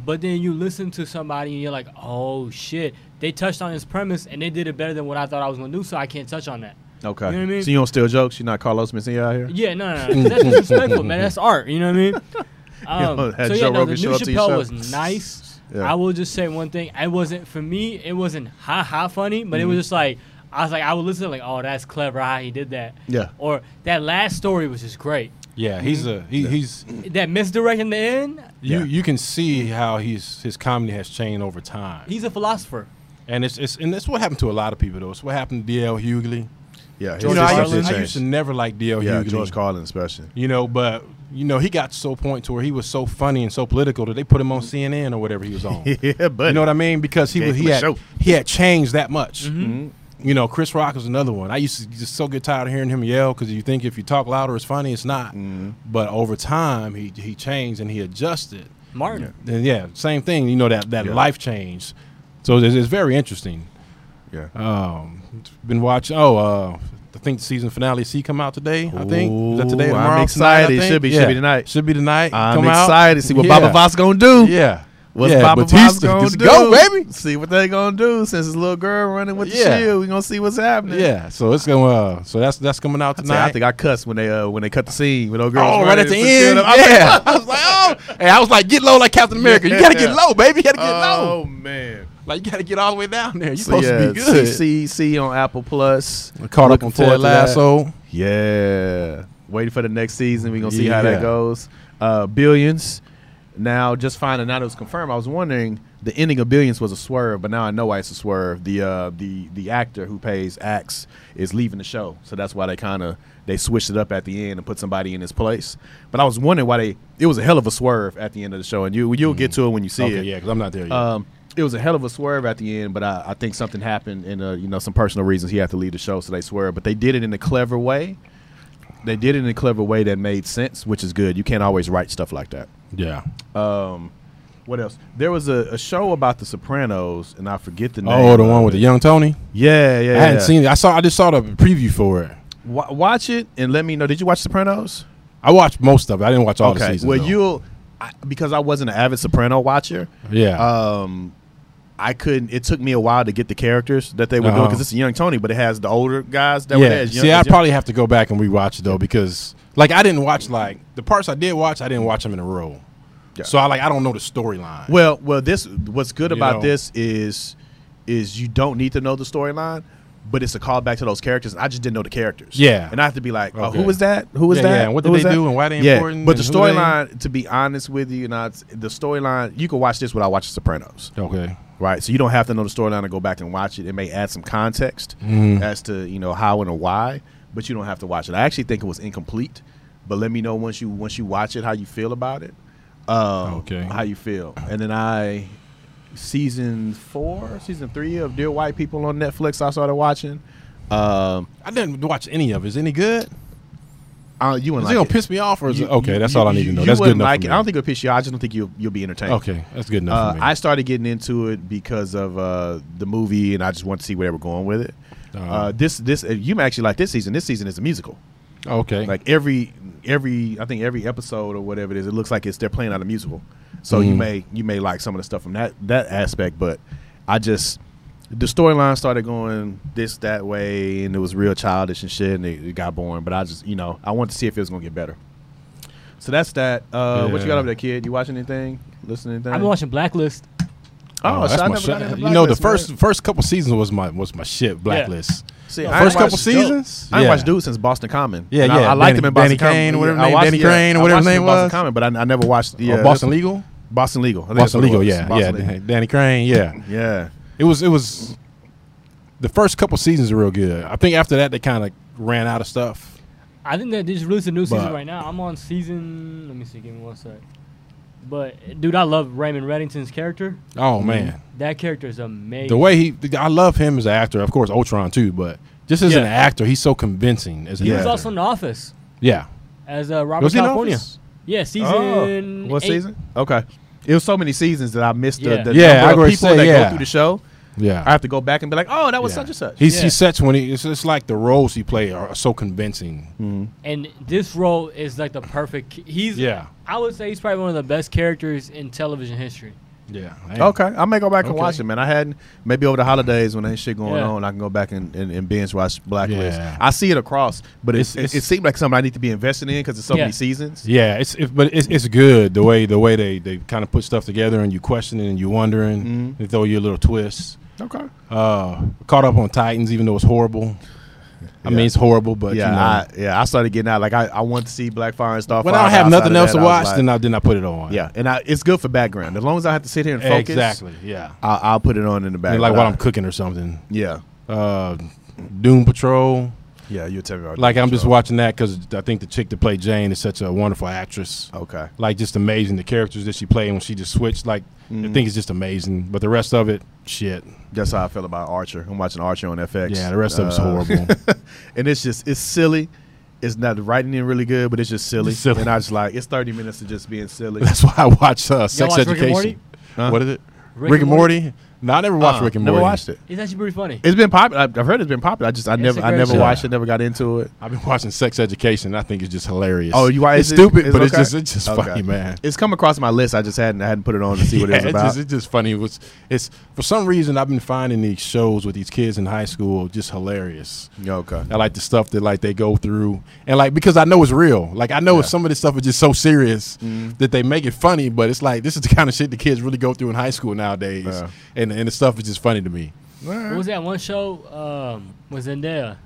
But then you listen to somebody and you're like, oh shit, they touched on this premise and they did it better than what I thought I was gonna do, so I can't touch on that. Okay. You know what I mean? So you don't steal jokes. You're not Carlos Mencia out here. Yeah, no, no, no. that's disrespectful, man. That's art. You know what I mean? Um, had so Joe yeah, no, Rogan the new up to your Chappelle was nice. Yeah. I will just say one thing. It wasn't for me. It wasn't ha ha funny, but it Mm-hmm. was just like I was like I would listen like, oh, that's clever how he did that. Yeah. Or that last story was just great. Yeah, he's a he, he's That misdirect in the end. you Yeah. you can see how he's his comedy has changed over time, He's a philosopher. and it's it's and it's what happened to a lot of people though. It's what happened to D.L. Hughley. Yeah. his you know, I used, I used to never like D.L. Yeah, Hughley. George Carlin especially. You know, but you know he got to so point to where he was so funny and so political that they put him on CNN or whatever he was on. yeah, but You know what I mean? Because he was he had sure. he had changed that much. Mhm. You know, Chris Rock is another one. I used to just so get tired of hearing him yell because you think if you talk louder, it's funny. It's not. Mhm. But over time, he he changed and he adjusted. Martin. And yeah, same thing. You know that that Yeah. life change. So it's, it's very interesting. Yeah. Um, been watching. Oh, uh, I think the season finale C come out today. I think is that today? Ooh, I'm excited. Tonight, I think? Should be- should be tonight. Should be tonight. I'm come out. excited to see what Yeah. Baba Voss gonna do. Yeah. What's yeah, Baba Batista, Voss gonna do? go, baby. See what they gonna do since his little girl running with the Yeah. shield. We gonna see what's happening. Yeah. So it's going. Uh, so that's that's coming out I, you, tonight. I think I cussed when they uh, when they cut the scene with those girls. Oh, right at the and put the shield end. up. I Yeah. I was like, oh. Hey, I was like, get low like Captain America. You got to get low, baby. You got to get Oh low. man. Like, you got to get all the way down there. You're So, supposed yeah, to be good. See, see, see on Apple Plus. Caught up on forward Ted to that. Yeah. Waiting for the next season. We're gonna see how that goes. Uh, Billions. Now, just finding out it was confirmed. I was wondering the ending of Billions was a swerve, but now I know why it's a swerve. The uh, the the actor who plays Axe is leaving the show, so that's why they kind of they switched it up at the end and put somebody in his place. But I was wondering why they. It was a hell of a swerve at the end of the show, and you you'll get to it when you see Okay, it. yeah, because I'm not there yet. Um, it was a hell of a swerve at the end, but I, I think something happened, and uh, you know, some personal reasons he had to leave the show, so they swerved. But they did it in a clever way. They did it in a clever way that made sense, which is good. You can't always write stuff like that. Yeah. Um, what else? There was a, a show about the Sopranos, and I forget the name. Oh, the one with it. the young Tony. Yeah, yeah. I hadn't yeah. seen it. I saw. I just saw the preview for it. Wa- watch it and let me know. Did you watch Sopranos? I watched most of it. I didn't watch all the okay. seasons. well, though. you'll I, because I wasn't an avid Soprano watcher. Yeah. um I couldn't. It took me a while to get the characters that they were doing Uh-huh. because it's a young Tony, but it has the older guys that were yeah. there. as young- See, I'd probably have to go back and rewatch it though because, like, I didn't watch like the parts I did watch. I didn't watch them in a row. Yeah. So I like I don't know the storyline. Well, well, this what's good You about know. this is is you don't need to know the storyline, but it's a callback to those characters. I just didn't know the characters. Yeah. and I have to be like, oh, Okay. who was that? Who was Yeah, that? yeah, and what did was they that? do and why they yeah. important But the who storyline, to be honest with you, not the storyline. You can watch this without watching Sopranos, Okay. right? So you don't have to know the storyline to go back and watch it. It may add some context Mhm. as to you know how and why, but you don't have to watch it. I actually think it was incomplete, but let me know once you once you watch it how you feel about it. Um, Okay. how you feel, and then I season four, season three of Dear White People on Netflix. I started watching. Um, I didn't watch any of it. Is it any good? uh, you wouldn't Is like it gonna it. piss me off or is You- it okay? you- that's you- all I need to know. That's good enough. like for me. I don't think it'll piss you. out. I just don't think you'll you'll be entertained. Okay, that's good enough Uh, for me. I started getting into it because of uh, the movie, and I just want to see where they were going with it. Uh, Uh, this this uh, you may actually like this season. This season is a musical. okay. Like every every I think every episode or whatever it is, it looks like it's they're playing out a musical. So you Mhm. may you may like some of the stuff from that that aspect, but I just the storyline started going this that way, and it was real childish and shit, and it, it got boring. But I just you know I wanted to see if it was gonna get better. So that's that. Uh, What you got over there, kid? You watching anything? Listening to anything? I've been watching Blacklist. Oh, oh that's shit, I my never got shit. into You know, the Blacklist, man. first first couple seasons was my was my shit. Blacklist. See, No, I First couple watched- seasons. I ain't Yeah. watched dude since Boston Common. Yeah, And I, yeah. I liked Danny- him in Boston Danny Common. Kane, whatever name- watched- Danny yeah, Crane, I whatever watched his him in name Boston was. Common, but I, I never watched. Yeah, Oh, uh, Boston Legal. Boston Legal. Boston that's what it Legal. Yeah, Boston yeah. Legal. Danny Crane. Yeah. Yeah. It was it was the first couple seasons are real good. I think after that they kind of ran out of stuff. I think that they just released a new season But- right now. I'm on season. Let me see. Give me one sec. But dude, I love Raymond Reddington's character. Oh man, That character is amazing. the way he I love him as an actor. Of course, Ultron too, but just as Yeah. an actor, he's so convincing as an he was actor. also in The Office yeah. as uh, Robert Was in California. Yeah, season. Oh, what eight. season? Okay. It was so many seasons that I missed Yeah. the, the Yeah, I number of people say, that yeah. go through the show. Yeah. I have to go back and be like, oh, that was Yeah. such and such. He's Yeah. he sets when he it's, it's like the roles he play are so convincing. Mhm. And this role is like the perfect. He's. Yeah. I would say he's probably one of the best characters in television history. Yeah. Okay, I may go back and watch it, man. I hadn't maybe over the holidays when ain't shit going Yeah. on, I can go back and, and, and binge watch Blacklist. Yeah. I see it across, but it's, It's- it, it seemed like something I need to be invested in because it's so Yeah. many seasons. Yeah, it's it, but it's it's good the way the way they, they kind of put stuff together and you question it and you wondering. Mhm. They throw you a little twist. Okay. Uh, caught up on Titans, even though it's horrible. I Yeah. mean, it's horrible, but yeah, you know, I, yeah, I started getting out. Like I, I want to see Blackfire and Starfire. when I don't have nothing else that, to I watch, like- then I then I put it on. yeah, and I, it's good for background. As long as I have to sit here and focus, exactly. Yeah, I'll, I'll put it on in the background, back. like while I- I'm cooking or something. Yeah, Uh, Doom Patrol. Yeah, you tell me. About Like I'm just so. watching that because I think the chick that played Jane is such a wonderful actress. Okay, Like just amazing the characters that she played when she just switched. Like I Mhm. think it's just amazing. But the rest of it, shit. that's how I feel about Archer. I'm watching Archer on FX. Yeah, the rest of it's Uh, horrible. and it's just it's silly. It's not the writing in really good, but it's just silly. It's silly. And I just like it's 30 minutes of just being silly. That's why I watch uh, Sex watch Rick and Education. Morty? Huh? What is it? Rick, and Morty. No, I never watched Uh, Rick and never Morty. watched it. It's actually pretty funny. It's been popular. I've I've heard it's been popular. I just I It's never a I great never show. watched it. Never got into it. I've been watching Sex Education. I think it's just hilarious. Oh, you watch It's stupid, It's but it's okay? just it's just Okay. funny, man. It's come across my list. I just hadn't I hadn't put it on to see what Yeah, it was it's about. just, it's just funny. It was, it's for some reason I've been finding these shows with these kids in high school just hilarious. okay. I like the stuff that like they go through, and like because I know it's real. Like I know Yeah. some of this stuff is just so serious Mhm. that they make it funny, but it's like this is the kind of shit the kids really go through in high school nowadays, Yeah. and and the stuff is just funny to me. What was that one show? Um, was Zendaya?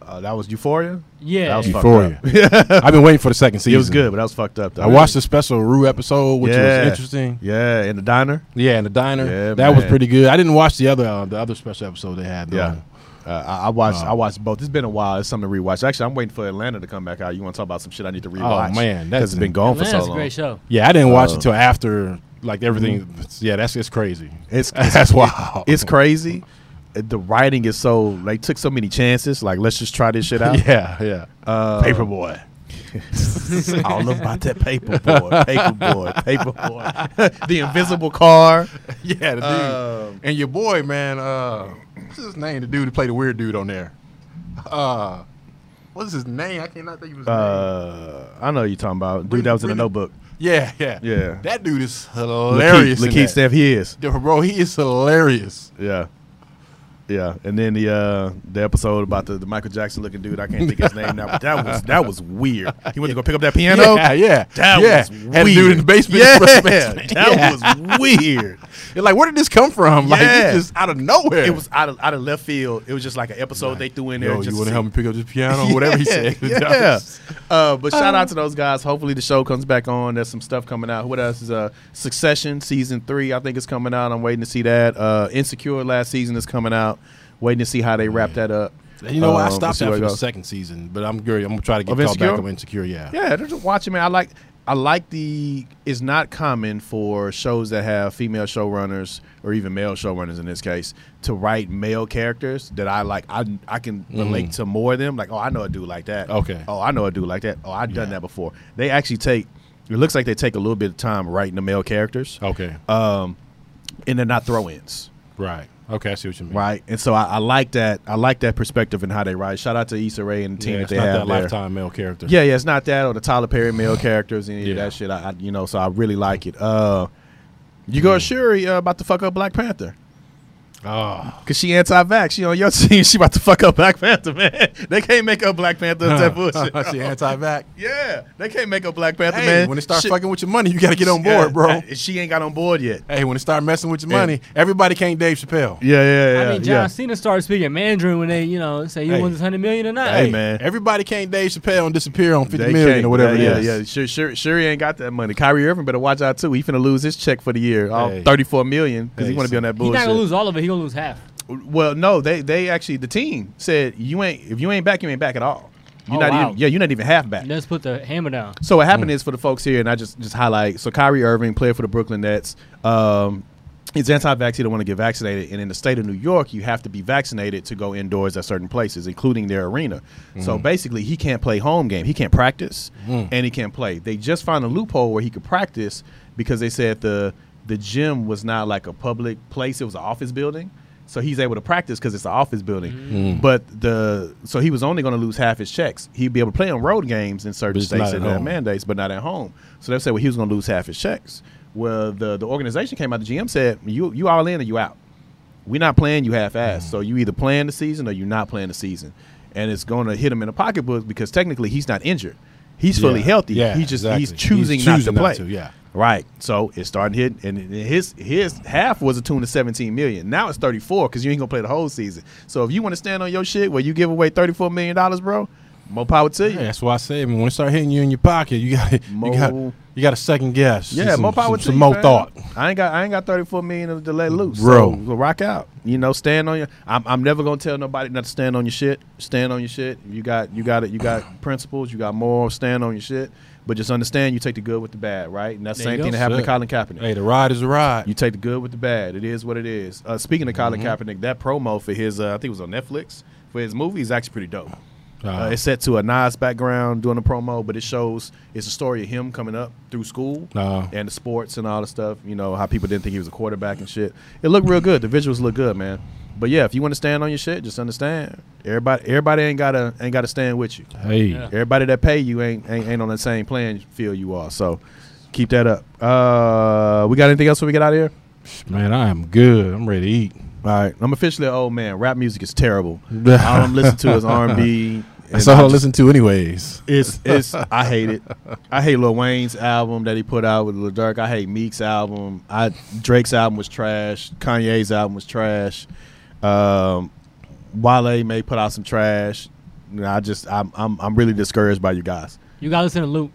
Uh, that was Euphoria. Yeah. That was Euphoria. fucked up. I've been waiting for the second season. it was good, but that was fucked up. Though. I watched the special Rue episode, which Yeah. was interesting. Yeah, in the diner. Yeah, in the diner. Yeah, that was pretty good. I didn't watch the other uh, the other special episode they had. Though. Yeah. Uh, I, I watched. Oh. I watched both. It's been a while. It's something to rewatch. Actually, I'm waiting for Atlanta to come back out. You want to talk about some shit I need to rewatch? Oh man, because that's it's been gone for Atlanta's so a long. great show. Yeah, I didn't watch Oh. it till after like everything. Yeah, that's it's crazy. It's That's wild. It's crazy. The writing is so they took so many chances. Like let's just try this shit out. yeah, yeah. Uh, Paper Boi. I don't know about that paper boy. Paper boy. Paper boy. the invisible car. Yeah, the dude. Um, and your boy, man. Uh, what's his name? The dude who played the weird dude on there. Uh, what's his name? I cannot think of his name. uh, I know you're talking about dude Bring- that was in the Notebook. Yeah, yeah, Yeah. That dude is hilarious. LaKeith. Steph, he is. Bro, he is hilarious. Yeah. Yeah, and then the uh, the episode about the, the Michael Jackson looking dude. I can't think his name now, but that was that was weird. He went to go pick up that piano. Yeah, yeah. That yeah. was weird. Had do it in the basement. Yeah, express basement. that Yeah. was weird. You're like, where did this come from? Like, Yeah. just out of nowhere. It was out of out of left field. It was just like an episode they threw in there. Yo, just you want to help me pick up this piano? Whatever he said. Yeah. Uh, but shout out to those guys. Hopefully the show comes back on. There's some stuff coming out. What else is uh Succession season three? I think is coming out. I'm waiting to see that. Uh, Insecure last season is coming out. Waiting to see how they wrap that up. You know, I Um, stopped see after the second season, but I'm good. I'm gonna try to get caught back on Insecure. Yeah. Yeah, they're just watching. Man, I like. I like the. It's not common for shows that have female showrunners or even male showrunners in this case to write male characters that I like. I I can relate to more of them. Like, oh, I know a dude like that. Okay. Oh, I know a dude like that. Oh, I've done Yeah. that before. They actually take. It looks like they take a little bit of time writing the male characters, Okay. um, and they're not throw-ins. right. Okay. I see what you mean. Right, and so I, I like that. I like that perspective and how they write. Shout out to Issa Rae and the team Yeah, that it's they not have that there. lifetime male character. Yeah, yeah, it's not that or the Tyler Perry male characters any of that shit. I, I, you know, so I really like it. Uh, you go Shuri uh, about to fuck up Black Panther Oh. because she anti-vax. She on your team. She about to fuck up Black Panther, man. They can't make up Black Panther. It's that bullshit. she anti-vax. yeah, they can't make up Black Panther, Hey, man. when they start Shit- fucking with your money, you got to get on Yeah, board, bro. She ain't got on board yet. Hey, when they start messing with your Yeah. money, everybody can't Dave Chappelle. Yeah, yeah, yeah. I mean, John yeah. Cena started speaking Mandarin when they, you know, say you Hey. want this hundred million or not. Hey, man. Everybody can't Dave Chappelle and disappear on fifty They million can't. or whatever yeah, it is. Yeah, yeah. Sure, sure, he ain't got that money. Kyrie Irving better watch out too. He finna lose his check for the year, all Hey. thirty-four million, because he want to be on that bullshit. He's not gonna lose all of it. He gonna lose half. Well, no, they they actually the team said you ain't if you ain't back, you ain't back at all. You're Oh, not wow. even yeah, you're not even half back. Let's put the hammer down. So what happened is for the folks here, and I just just highlight. So Kyrie Irving played for the Brooklyn Nets. Um, he's anti-vax. He don't want to get vaccinated. And in the state of New York, you have to be vaccinated to go indoors at certain places, including their arena. So basically, he can't play home game. He can't practice, and he can't play. They just found a loophole where he could practice because they said the the gym was not like a public place; it was an office building. So he's able to practice because it's an office building. Mm. But the so he was only going to lose half his checks. He'd be able to play on road games in certain states not at and have mandates, but not at home. So they said well he was going to lose half his checks. Well, the the organization came out. The GM said you you all in or you out. We're not playing you half ass. So you either playing the season or you're not playing the season, and it's going to hit him in the pocketbook because technically he's not injured. He's fully Yeah. healthy. Yeah, he's just exactly. he's choosing, He's not choosing to play. not to, yeah. Right. So it started hit, and his his half was a tune of seventeen million. Now it's thirty four because you ain't gonna play the whole season. So if you want to stand on your shit where you give away thirty four million dollars, bro, more power to you. Yeah, that's why I say when it start hitting you in your pocket, you got you got you got a second guess. Yeah, some, more power some, to some you, more thought. I ain't got I ain't got thirty four million to let mm, loose, Bro. So, so rock out. You know, stand on your. I'm, I'm never gonna tell nobody not to stand on your shit. Stand on your shit. You got you got it. You got principles. You got morals. Stand on your shit. But just understand, you take the good with the bad, right? And that's the same thing that happened to Colin Kaepernick. Hey, the ride is a ride. You take the good with the bad. It is what it is. Uh, speaking of Colin Mm-hmm. Kaepernick, that promo for his, uh, I think it was on Netflix, for his movie is actually pretty dope. Uh, Uh, it's set to a Nas background doing a promo, but it shows it's a story of him coming up through school Uh. and the sports and all the stuff. You know how people didn't think he was a quarterback and shit. It looked real good. The visuals look good, man. But yeah, if you want to stand on your shit, just understand everybody. Everybody ain't gotta ain't gotta stand with you. hey, Yeah. Everybody that pay you ain't ain't, ain't on the same playing field you are. So keep that up. Uh, we got anything else when we get out of here? man, I am good. I'm ready to eat. All right, I'm officially an old man. Rap music is terrible. All I'm listening to is R&B. That's and all I just- listen to, anyways. It's it's I hate it. I hate Lil Wayne's album that he put out with Lil Durk. I hate Meek's album. I Drake's album was trash. Kanye's album was trash. Um, Wale may put out some trash. You know, I just I'm I'm I'm really discouraged by you guys. You gotta listen to Luke.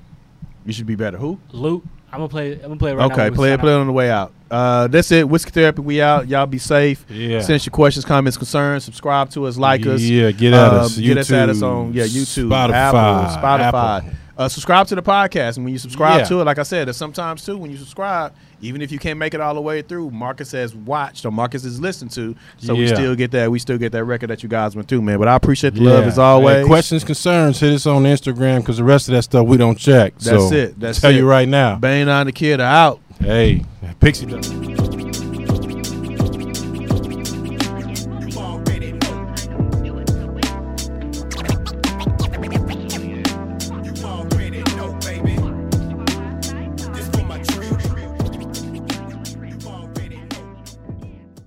You should be better. Who? Luke. I'm gonna play. I'm gonna play it right now. okay, play it sign play it on the way out. Uh, that's it. Whiskey therapy. We out. Y'all be safe. Yeah. Send us your questions, comments, concerns. Subscribe to us. Like us. Yeah, get at Um, us. Get us at us on yeah YouTube, Spotify, Apple, Spotify. Apple. Uh, subscribe to the podcast, and when you subscribe Yeah. to it, like I said, there's sometimes too when you subscribe, even if you can't make it all the way through, Marcus has watched or Marcus is listened to, so we still get that. We still get that record that you guys went through, man. But I appreciate the Yeah. love as Hey, always. questions, concerns, hit us on Instagram because the rest of that stuff we don't check. That's so it. That's tell it. you right now. Bane on the kid are out. Hey, Pixie.